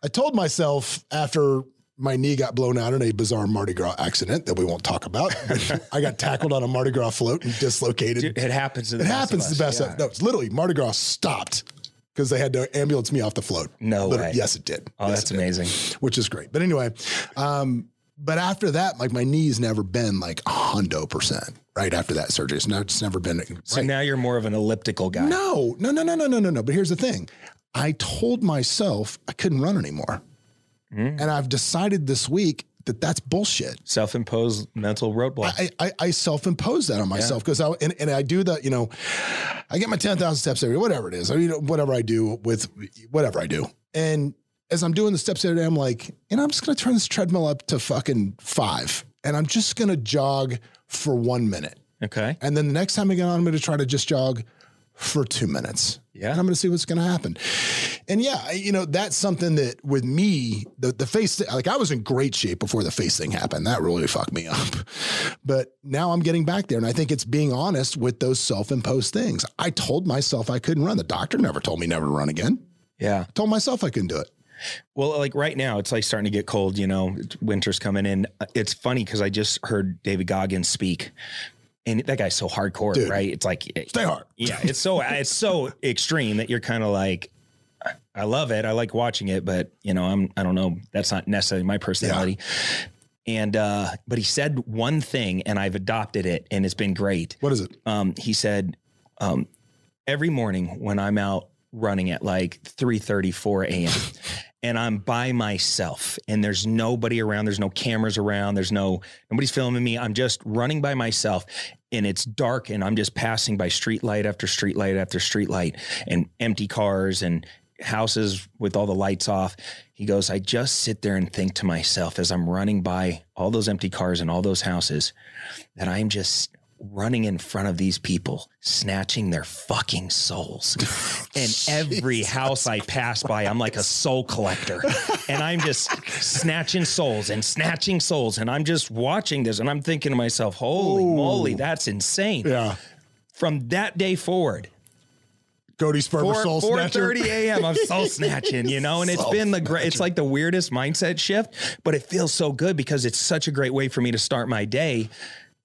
I told myself after my knee got blown out in a bizarre Mardi Gras accident that we won't talk about. I got tackled on a Mardi Gras float and dislocated. Dude, it happens to the it best happens of to the best. Yeah. No, it's literally Mardi Gras stopped because they had to ambulance me off the float. No Literally- way. Yes, it did. Oh, Yes, that's did amazing. which is great. But anyway, um, but after that, like my knee's never been like a hundo percent right after that surgery. So now it's never been So now you're more of an elliptical guy. No, no, no, no, no, no, no, no. But here's the thing. I told myself I couldn't run anymore. Mm. And I've decided this week that that's bullshit. Self-imposed mental roadblock. I, I, I self-impose that on myself because I and, and I do the you know I get my ten thousand steps every day, whatever it is, or you know whatever I do with whatever I do, and as I'm doing the steps every day, I'm like, and I'm just gonna turn this treadmill up to fucking five, and I'm just gonna jog for one minute, okay. and then the next time I get on, I'm gonna try to just jog for two minutes. Yeah. And I'm going to see what's going to happen. And yeah, you know, that's something that with me, the, the face, like I was in great shape before the face thing happened. That really fucked me up. But now I'm getting back there. And I think it's being honest with those self imposed things. I told myself I couldn't run. The doctor never told me never to run again. Yeah. I told myself I couldn't do it. Well, like right now, it's like starting to get cold. You know, winter's coming in. It's funny because I just heard David Goggins speak, and that guy's so hardcore, Dude. right? It's like Stay hard. Yeah, it's so it's so extreme that you're kind of like, I- I love it. I like watching it, but you know, I'm I don't know. That's not necessarily my personality. And uh, but he said one thing, and I've adopted it, and it's been great. What is it? Um, he said, um, every morning when I'm out running at like 3 4 a.m. and I'm by myself and there's nobody around, there's no cameras around, there's no nobody's filming me. I'm just running by myself and it's dark and I'm just passing by street light after street light after street light and empty cars and houses with all the lights off. He goes, I just sit there and think to myself as I'm running by all those empty cars and all those houses that I'm just running in front of these people, snatching their fucking souls. and every house I pass by, I'm like a soul collector. and I'm just snatching souls and snatching souls. And I'm just watching this and I'm thinking to myself, holy moly, that's insane. Yeah. From that day forward, Cody Sperber, Four, Soul four Snatcher. thirty a.m. I'm soul snatching, you know, and it's Soul been the great. It's like the weirdest mindset shift, but it feels so good because it's such a great way for me to start my day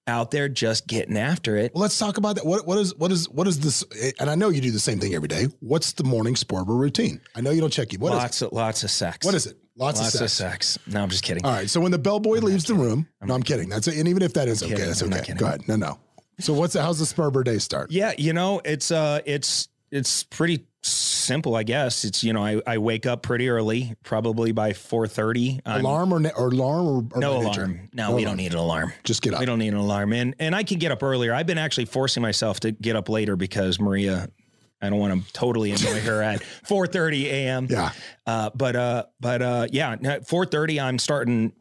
out there, just getting after it. Well, let's talk about that. What what is what is what is this? And I know you do the same thing every day. What's the morning Sperber routine? I know you don't check you. What is it? lots of lots of sex. What is it? Lots, Lots of of sex. sex. No, I'm just kidding. All right. So when the bellboy leaves the room, no, I'm kidding. That's it. and even if that is okay, kidding. that's I'm okay. Go ahead. No, no. So what's the, how's the Sperber day start? Yeah, you know, it's uh it's it's pretty simple, I guess. It's you know, I, I wake up pretty early, probably by four thirty. Alarm or, or alarm or, or No nature? alarm. No, we don't need an alarm. Just get up. We don't need an alarm. And and I can get up earlier. I've been actually forcing myself to get up later because Maria, I don't want to totally annoy her at 4:30 a.m. Yeah. Uh, but uh, but uh, yeah, 4:30 I'm starting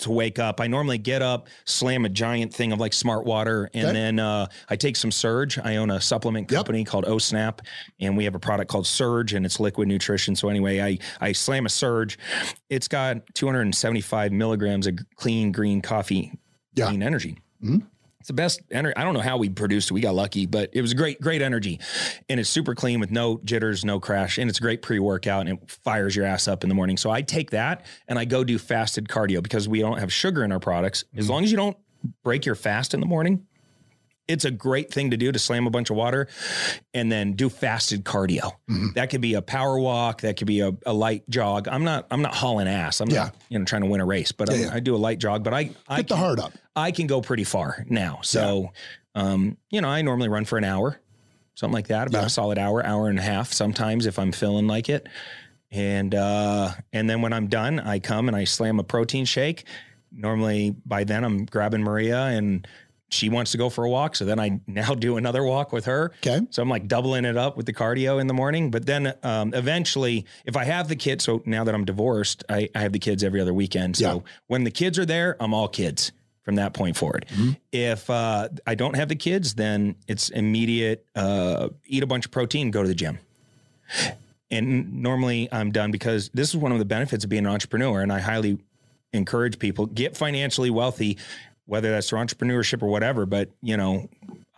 to wake up. I normally get up, slam a giant thing of like smart water, and Okay. then uh, I take some Surge. I own a supplement Yep. company called O Snap, and we have a product called Surge, and it's liquid nutrition. So anyway, I I slam a Surge. It's got 275 milligrams of clean green coffee, Yeah. clean energy. Mhm. It's the best energy. I don't know how we produced it. We got lucky, but it was great, great energy. And it's super clean with no jitters, no crash. And it's a great pre workout and it fires your ass up in the morning. So I take that and I go do fasted cardio because we don't have sugar in our products. As mm. long as you don't break your fast in the morning, it's a great thing to do to slam a bunch of water and then do fasted cardio. That could be a power walk, that could be a, a light jog. I'm not I'm not hauling ass. I'm Yeah. not you know trying to win a race, but I, yeah. I do a light jog. But I I Get the can- heart up. I can go pretty far now. So, um, you know, I normally run for an hour, something like that, about Yeah. a solid hour, hour and a half sometimes if I'm feeling like it. And uh, and then when I'm done, I come and I slam a protein shake. Normally by then I'm grabbing Maria and she wants to go for a walk. So then I now do another walk with her. Okay. So I'm like doubling it up with the cardio in the morning. But then um, eventually, if I have the kids, so now that I'm divorced, I, I have the kids every other weekend. So Yeah. when the kids are there, I'm all kids from that point forward. If uh, I don't have the kids, then it's immediate uh, eat a bunch of protein, go to the gym. And normally I'm done because this is one of the benefits of being an entrepreneur. And I highly encourage people get financially wealthy, whether that's through entrepreneurship or whatever. But you know,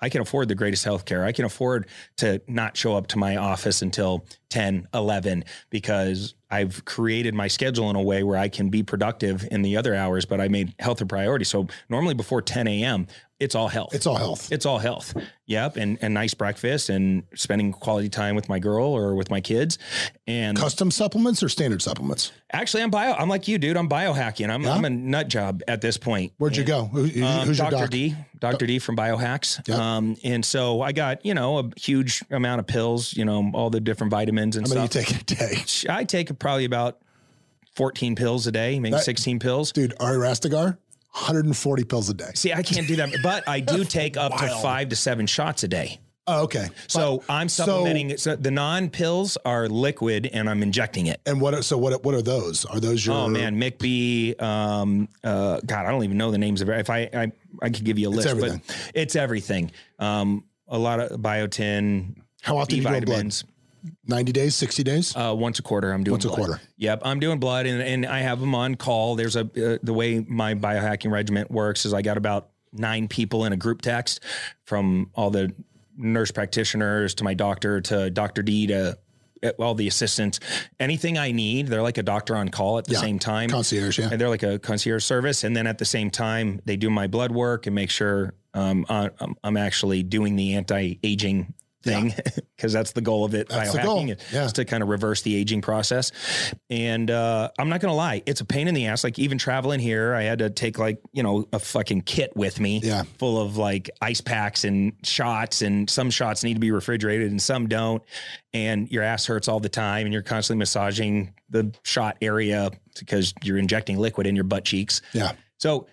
I can afford the greatest healthcare. I can afford to not show up to my office until 10, 11 because I've created my schedule in a way where I can be productive in the other hours, but I made health a priority. So normally before 10 a.m., it's all health. It's all health. It's all health. Yep. And and nice breakfast and spending quality time with my girl or with my kids. And Custom supplements or standard supplements? actually I'm bio I'm like you, dude. I'm biohacking. I'm Yeah? I'm a nut job at this point. Where'd you go? Who- Um, who's your Dr. doc? D, Dr. D from Biohacks. Yep. Um, and so I got, you know, a huge amount of pills, you know, all the different vitamins and stuff. How many you take a day? I take probably about 14 pills a day, maybe That- 16 pills. Dude, Ari Rastegar, 140 pills a day. See, I can't do that, but I do take up to five to seven shots a day. Oh, okay. So I'm so- supplementing. So, the non pills are liquid, and I'm injecting it. And what? Are, so what? What are those? Are those your? Oh man, McB. Um, uh, God, I don't even know the names of it. If I, I, I could give you a list, everything. but it's everything. Um, a lot of biotin, How often B you doing blood? vitamins. 90 days, 60 days. Uh, once a quarter, I'm doing Once a blood. quarter. Yep, I'm doing blood, and, and I have them on call. There's a uh, the way my biohacking regiment works is I got about nine people in a group text, from all the nurse practitioners to my doctor to Doctor D to uh, all the assistants. Anything I need, they're like a doctor on call at the Yeah, same time. concierge, yeah. And they're like a concierge service, and then at the same time, they do my blood work and make sure um, I'm actually doing the anti aging thing because that's the goal of it. That's the goal, biohacking is to kind of reverse the aging process. And uh, I'm not gonna lie, it's a pain in the ass. Like even traveling here, I had to take like you know a fucking kit with me, Yeah. full of like ice packs and shots. And some shots need to be refrigerated and some don't. And your ass hurts all the time, and you're constantly massaging the shot area because you're injecting liquid in your butt cheeks. Yeah. So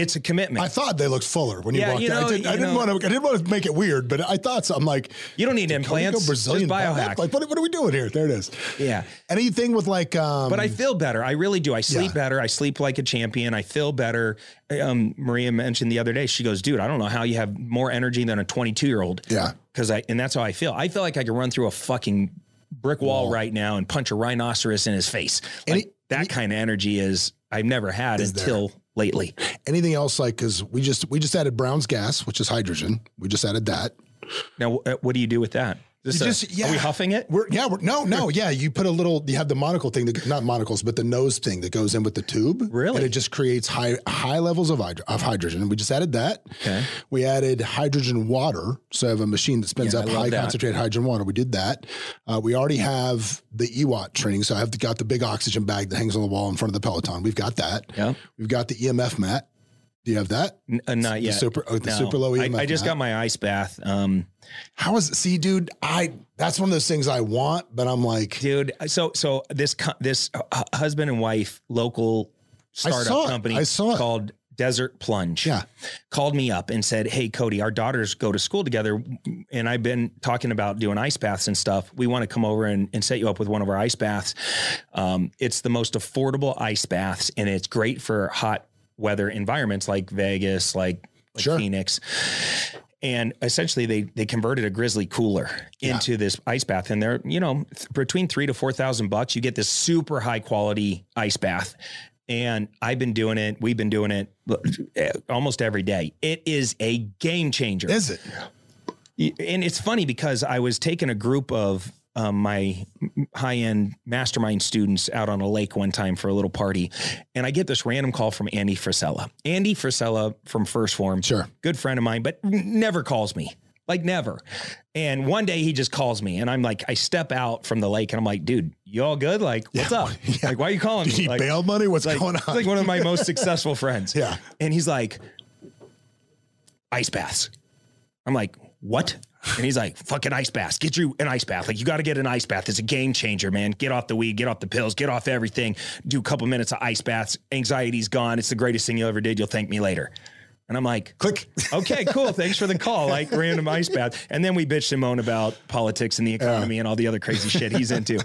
it's a commitment. I thought they looked fuller when you Yeah, walked you in. I, know, did, I didn't want to. I didn't want to make it weird, but I thought so. I'm like, you don't need we go implants. Brazilian just biohack. Like, what, what are we doing here? There it is. yeah. Anything with like, um, But I feel better. I really do. I sleep Yeah. better. I sleep like a champion. I feel better. Um, Maria mentioned the other day. She goes, "Dude, I don't know how you have more energy than a 22 year old." Yeah. because I and that's how I feel. I feel like I could run through a fucking brick wall, right now and punch a rhinoceros in his face. Like, Any- that kind of energy is I've never had Is there. Lately. anything else like because we just we just added Brown's gas, which is hydrogen. We just added that. Now, uh, what do you do with that? Just, You a- just- yeah. are we huffing it? We're yeah, we're, no, no, yeah. You put a little. You have the monocle thing, that, not monocles, but the nose thing that goes in with the tube. Really? and it just creates high high levels of hydro, of hydrogen. And we just added that. Okay. We added hydrogen water, so I have a machine that spins Yeah, up high that. concentrated hydrogen water. We did that. Uh, we already have the EWOT training, so I have the, got the big oxygen bag that hangs on the wall in front of the Peloton. We've got that. Yeah. We've got the EMF mat. Do you have that? N- uh, not The yet. super- oh, the No. super low I, EMF I just mat. got my ice bath. Um, How is see, dude? I that's one of those things I want, but I'm like, dude. So so this co- this uh, husband and wife local startup it. company I saw it. called Desert Plunge. Yeah. called me up and said, "Hey Cody, our daughters go to school together, and I've been talking about doing ice baths and stuff. We want to come over and, and set you up with one of our ice baths. Um, it's the most affordable ice baths, and it's great for hot weather environments like Vegas, like, like Sure. Phoenix." and essentially they they converted a grizzly cooler into this ice bath and they're you know th- between three to four thousand bucks you get this super high quality ice bath and i've been doing it we've been doing it uh, almost every day it is a game changer is it? and it's funny because I was taking a group of um, my high end mastermind students out on a lake one time for a little party, and I get this random call from Andy Frisella. Andy Frisella from First Form, Sure. good friend of mine, but never calls me. Like never. And one day he just calls me and I'm like, I step out from the lake and I'm like, dude, you all good? Like, what's up? Yeah. Like, why are you calling you me? Like, bail money? What's like, going on? Like one of my most successful friends. Yeah. And he's like, ice baths. I'm like, what? And he's like, fucking ice bath. Get you an ice bath. Like, you got to get an ice bath. It's a game changer, man. Get off the weed, get off the pills, get off everything. Do a couple minutes of ice baths. Anxiety's gone. It's the greatest thing you ever did. You'll thank me later. And I'm like, Click. okay, cool. Thanks for the call. Like random ice bath. And then we bitched and moaned about politics and the economy and all the other crazy shit he's into,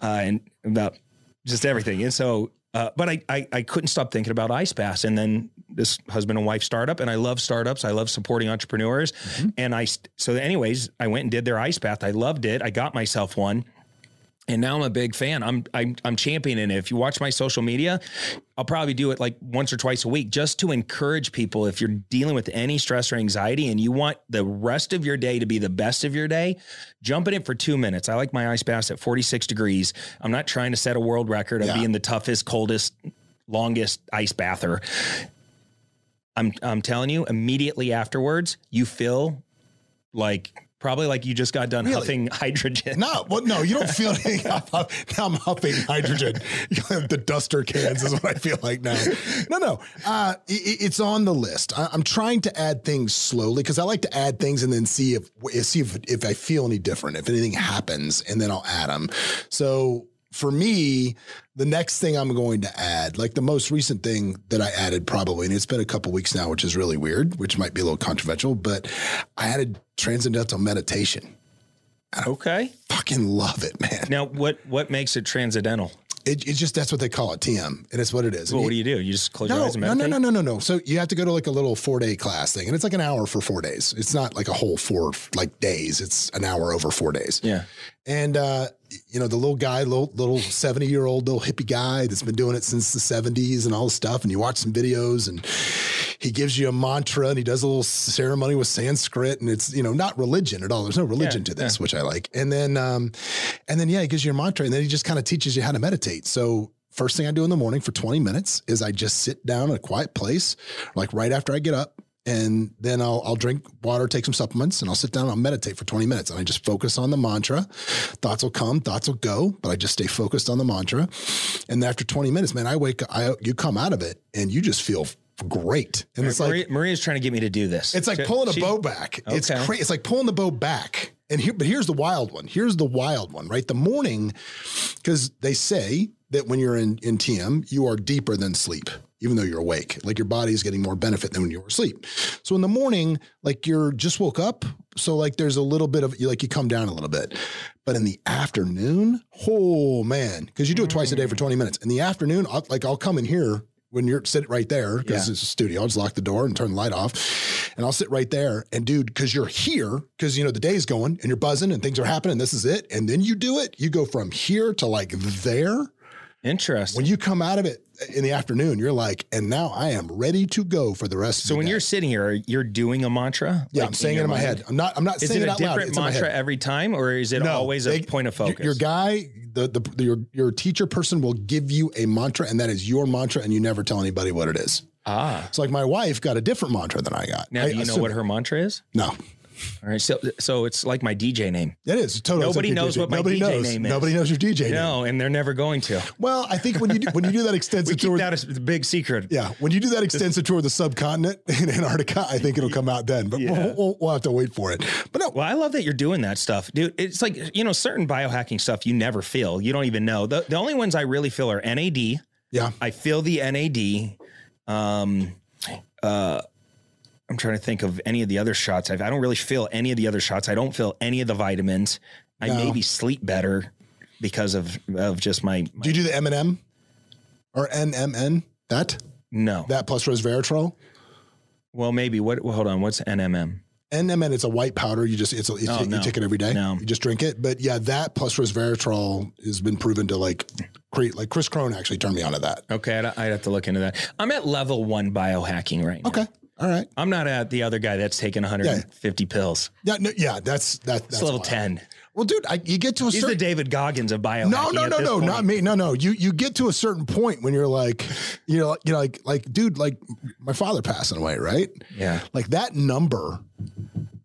uh, and about just everything. And so, uh, but I, I I couldn't stop thinking about ice baths. And then this husband and wife startup, and I love startups. I love supporting entrepreneurs. And I so anyways, I went and did their ice bath. I loved it. I got myself one. And now I'm a big fan. I'm I'm I'm championing it. If you watch my social media, I'll probably do it like once or twice a week just to encourage people if you're dealing with any stress or anxiety and you want the rest of your day to be the best of your day, jump in it for 2 minutes. I like my ice bath at 46 degrees. I'm not trying to set a world record of Yeah. being the toughest, coldest, longest ice bather. I'm I'm telling you, immediately afterwards, you feel like probably like you just got done Really? huffing hydrogen. No, well, no, you don't feel anything. I'm, now I'm huffing hydrogen. the duster cans is what I feel like now. No, no, uh, i- i- it's on the list. I, I'm trying to add things slowly because I like to add things and then see if see if if I feel any different, if anything happens, and then I'll add them. So for me, the next thing I'm going to add, like the most recent thing that I added probably, and it's been a couple weeks now, which is really weird, which might be a little controversial, but I added transcendental meditation. Okay. Fucking love it, man. Now, what what makes it transcendental? It, it's just that's what they call it, TM, and it's what it is. Well, what do you- do? You just close your eyes and no, meditate. no, no, no, no, no. So you have to go to like a little four day class thing, and it's like an hour for four days. It's not like a whole four like days. It's an hour over four days. Yeah. And uh, you know, the little guy, little little seventy year old little hippie guy that's been doing it since the seventies and all this stuff. And you watch some videos, and he gives you a mantra, and he does a little ceremony with Sanskrit, and it's you know not religion at all. There's no religion Yeah, to this, which I like. And then, um, and then yeah, he gives you a mantra, and then he just kind of teaches you how to meditate. So. First thing I do in the morning for 20 minutes is I just sit down in a quiet place, like right after I get up, and then I'll, I'll drink water, take some supplements, and I'll sit down and I'll meditate for 20 minutes. And I just focus on the mantra. Thoughts will come, thoughts will go, but I just stay focused on the mantra. And after 20 minutes, man, I wake up, I, you come out of it and you just feel great. And it's like, Maria, Maria's trying to get me to do this. it's like pulling a she- bow back. It's Okay. crazy. It's like pulling the bow back. And here, but here's the wild one. Here's the wild one, right? The morning, because they say that when you're in, in TM, you are deeper than sleep, even though you're awake. Like your body is getting more benefit than when you were asleep. So in the morning, like you're just woke up. So like there's a little bit of like you come down a little bit. But in the afternoon, oh man, because you do it twice a day for mm. 20 minutes. In the afternoon, I'll, like I'll come in here when you're sit right there because Yeah. it's a studio. I'll just lock the door and turn the light off, and I'll sit right there. And dude, because you're here, because you know the day's going and you're buzzing and things are happening. This is it, and then you do it. You go from here to like there. Interesting. When you come out of it in the afternoon, you're like, and now I am ready to go for the rest. of the day. so the when day. you're sitting here, you're doing a mantra. yeah, like I'm saying it in my mind? head. I'm not. I'm not Is saying it it a out loud. different It's in my mantra every time, or is it always a point of focus? Your, guy, the, the your your teacher person will give you a mantra, and that is your mantra, and you never tell anybody what it is. ah. So like my wife got a different mantra than I got. Now, I do you know what her mantra is? No, All right. So, so it's like my DJ name. it is totally. Nobody like knows DJ. what my Nobody DJ knows. name is. Nobody knows your DJ name. No, and they're never going to. Well, I think when you do, when you do that We extensive keep tour, that as the big secret. yeah, when you do that extensive tour of the subcontinent in Antarctica, I think it'll come out then. But Yeah. we'll, we'll, we'll have to wait for it. But no, Well, I love that you're doing that stuff, dude. It's like you know, certain biohacking stuff you never feel. You don't even know. The the only ones I really feel are NAD. yeah, I feel the NAD. Um, uh, I'm trying to think of any of the other shots. I've, I don't really feel any of the other shots. I don't feel any of the vitamins. I No. maybe sleep better because of of just my, my do you do the M and M or NMN? That no. that plus resveratrol. well, maybe what? Well, hold on. What's NMM? NMN, it's a white powder. You just it's, a, it's Oh, you no. take it every day. No. You just drink it. But yeah, that plus resveratrol has been proven to like create like Chris Crone actually turned me onto that. Okay, I'd, I'd have to look into that. I'm at level one biohacking right now. Okay. All right. I'm not at the other guy that's taking 150 pills. Yeah, no, yeah, that's that. That's It's level wild. 10. Well, dude, I, you get to a He's certain the David Goggins of biohacking. No, no, no, no, point. not me. No, no. You you get to a certain point when you're like, you know, you know, like like dude, like my father passing away, right? Yeah. Like that number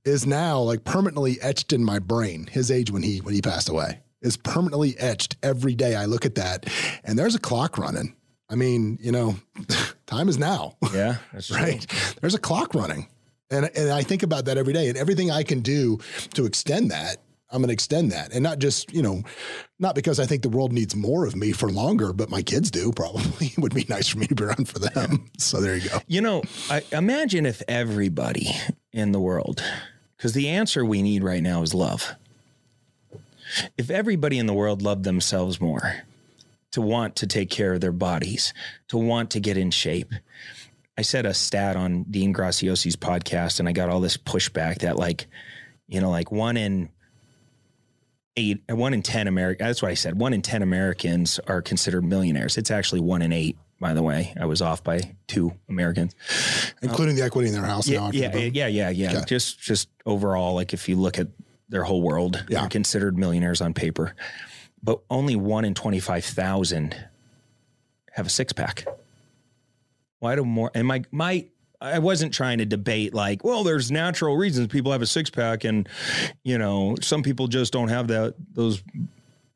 is now like permanently etched in my brain. His age when he when he passed away is permanently etched every day. I look at that, and there's a clock running. I mean, you know, time is now. Yeah, that's true. right? There's a clock running. And, and I think about that every day and everything I can do to extend that, I'm going to extend that. And not just, you know, not because I think the world needs more of me for longer, but my kids do probably. it would be nice for me to be around for them. So there you go. You know, I imagine if everybody in the world, because the answer we need right now is love. If everybody in the world loved themselves more, to want to take care of their bodies, to want to get in shape. I said a stat on Dean Graciosi's podcast, and I got all this pushback that, like, you know, like one in eight, one in 10 Americans, that's what I said. One in 10 Americans are considered millionaires. It's actually one in eight, by the way. I was off by two Americans. including the equity in their house Yeah, now. yeah, yeah, yeah, yeah. Okay. Just, just overall, like if you look at their whole world, Yeah. they're considered millionaires on paper, but only one in 25,000 have a six pack. Why do more? And my, my, I wasn't trying to debate like, well, there's natural reasons people have a six pack, and you know, some people just don't have that those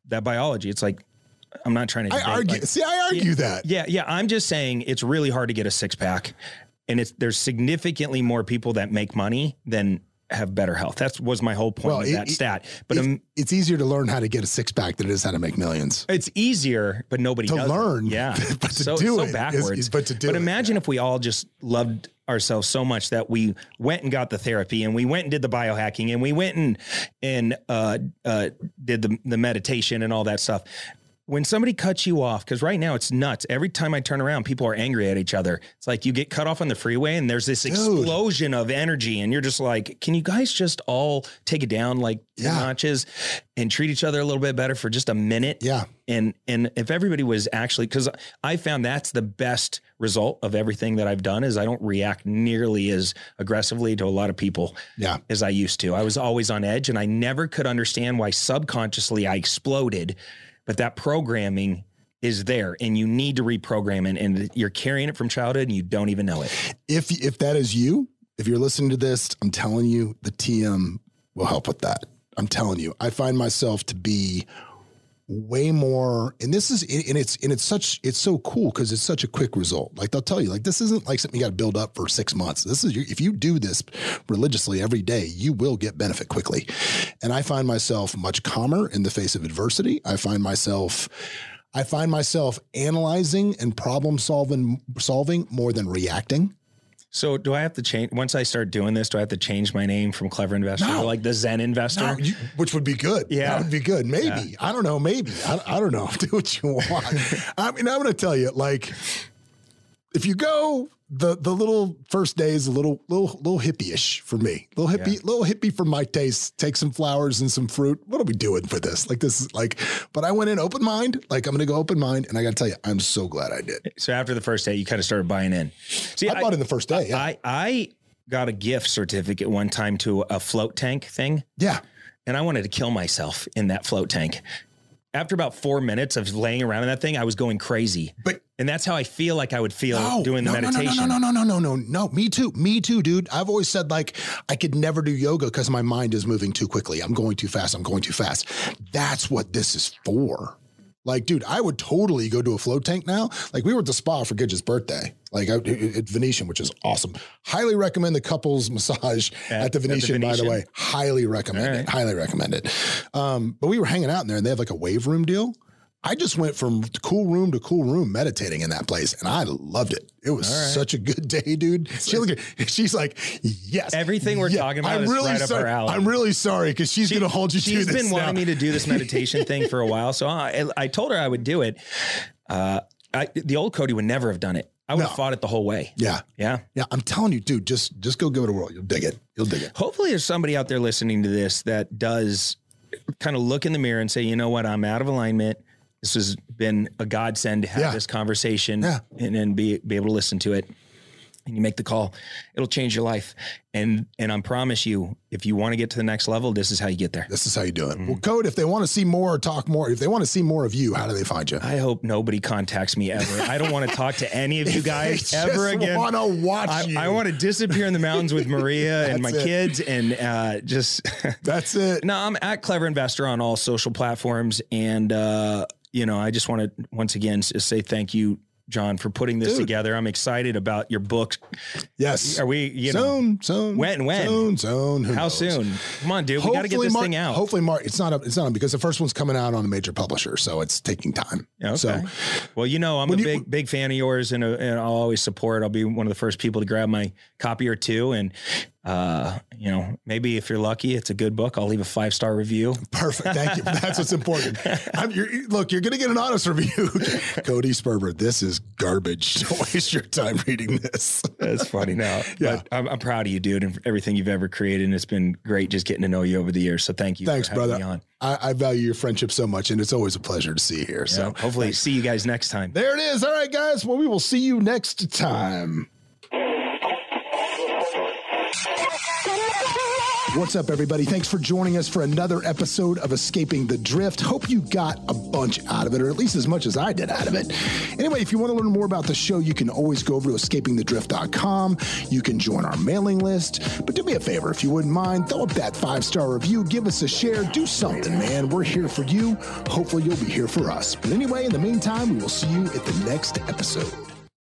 that biology. It's like I'm not trying to. I argue. like- see, I argue that. yeah, yeah. I'm just saying it's really hard to get a six pack, and it's there's significantly more people that make money than have better health. That was my whole point Well, of it- that it- stat. But it's, um, it's easier to learn how to get a six pack than it is how to make millions. it's easier, but nobody To does it. learn, Yeah, but to so, do so it backwards. is- but to do it but it, imagine if we all just loved ourselves so much that we went and got the therapy and we went and did the biohacking and we went and and uh, uh, did the the meditation and all that stuff. When somebody cuts you off, because right now it's nuts. Every time I turn around, people are angry at each other. It's like you get cut off on the freeway and there's this explosion of energy, and you're just like, can you guys just all take it down like Yeah. notches and treat each other a little bit better for just a minute? Yeah. and and if everybody was actually because i found that's the best result of everything that i've done is i don't react nearly as aggressively to a lot of people Yeah. as i used to i was always on edge and i never could understand why subconsciously i exploded but that programming is there and you need to reprogram it and you're carrying it from childhood and you don't even know it If if that is you, if you're listening to this, I'm telling you, the TM will help with that. I'm telling you, I find myself to be way more and this is and it's and it's such it's so cool because it's such a quick result. Like they'll tell you like this isn't like something you got to build up for six months. This is if you do this religiously every day you will get benefit quickly. And i find myself much calmer in the face of adversity. I find myself i find myself analyzing and problem solving solving more than reacting so do i have to change once i start doing this do i have to change my name from clever investor No. to like the zen investor No, you- which would be good. Yeah. That would be good. Maybe. I don't know. Maybe. I, I don't know. Do what you want. I mean, I'm going to tell you, like, if you go, the the little first day is a little little little hippie-ish for me. Little hippie, Yeah. little hippie for my taste. Take some flowers and some fruit. What are we doing for this? Like this is like, but I went in open mind. Like I'm going to go open mind, and I got to tell you, I'm so glad I did. so after the first day you kind of started buying in see I, bought in the first day. Yeah, I I got a gift certificate one time to a float tank thing, yeah. and I wanted to kill myself in that float tank. After about four minutes of laying around in that thing, I was going crazy. But And that's how I feel like I would feel No, doing the no, meditation. No, no, no, no, no, no, no, no. Me too. Me too, dude. I've always said like I could never do yoga because my mind is moving too quickly. I'm going too fast. I'm going too fast. That's what this is for. Like, dude, I would totally go to a float tank now. Like, we were at the spa for Gidget's birthday, like at, at Venetian, which is awesome. Highly recommend the couples massage at, At- the at the Venetian, by the way. Highly recommend All it. Highly recommend it. Um, but we were hanging out in there and they have like a wave room deal. I just went from cool room to cool room meditating in that place and I loved it. It was right. such a good day, dude. She look at, she's like, yes. Everything we're talking about is right up her alley. I'm really sorry because she's going to hold you to She's this. been wanting now. me to do this meditation thing for a while, so I, I told her I would do it. Uh, I, the old Cody would never have done it. I would have fought it the whole way. Yeah. Yeah. Yeah. I'm telling you, dude, just just go give it a whirl. You'll dig it. You'll dig it. Hopefully, there's somebody out there listening to this that does kind of look in the mirror and say, you know what, I'm out of alignment. This has been a godsend to have Yeah. this conversation Yeah. and then be be able to listen to it. And you make the call, it'll change your life. And and I promise you, if you want to get to the next level, this is how you get there. This is how you do it. Mm-hmm. Well, Code, if they want to see more or talk more, if they want to see more of you, how do they find you? I hope nobody contacts me ever. I don't want to talk to any of you guys ever again. want to watch I, you. I want to disappear in the mountains with Maria and my it. kids and uh, just That's it. No, I'm at Clever Investor on all social platforms, and uh, you know, I just want to once again say thank you, John, for putting this Dude. together. I'm excited about your book. Yes. Are we? You know, soon, soon. When, when? Soon, soon. How knows? soon? Come on, dude. We got to get Hopefully this Mar- thing out. Hopefully, Mark. It's not. A, it's not because the first one's coming out on a major publisher, so it's taking time. Okay. So well, you know, I'm a you- big, big fan of yours, and, uh, and I'll always support. I'll be one of the first people to grab my copy or two, and uh, you know, maybe if you're lucky, it's a good book. I'll leave a five star review. Perfect. Thank you. That's what's important. You're, look, you're going to get an honest review. Cody Sperber, this is garbage. Don't waste your time reading this. That's funny. Now, yeah, I'm, I'm, proud of you, dude, and everything you've ever created. And it's been great just getting to know you over the years. So thank you. Thanks, brother. I, I, value your friendship so much, and it's always a pleasure to see you here. Yeah, so hopefully, thanks. see you guys next time. There it is. All right, guys. Well, we will see you next time. What's up, everybody? Thanks for joining us for another episode of Escaping the Drift. Hope you got a bunch out of it, or at least as much as I did out of it. Anyway, if you want to learn more about the show, you can always go over to escapingthedrift.com. You can join our mailing list. But do me a favor, if you wouldn't mind, throw up that five star review, give us a share, do something, man. We're here for you. Hopefully, you'll be here for us. But anyway, in the meantime, we will see you at the next episode.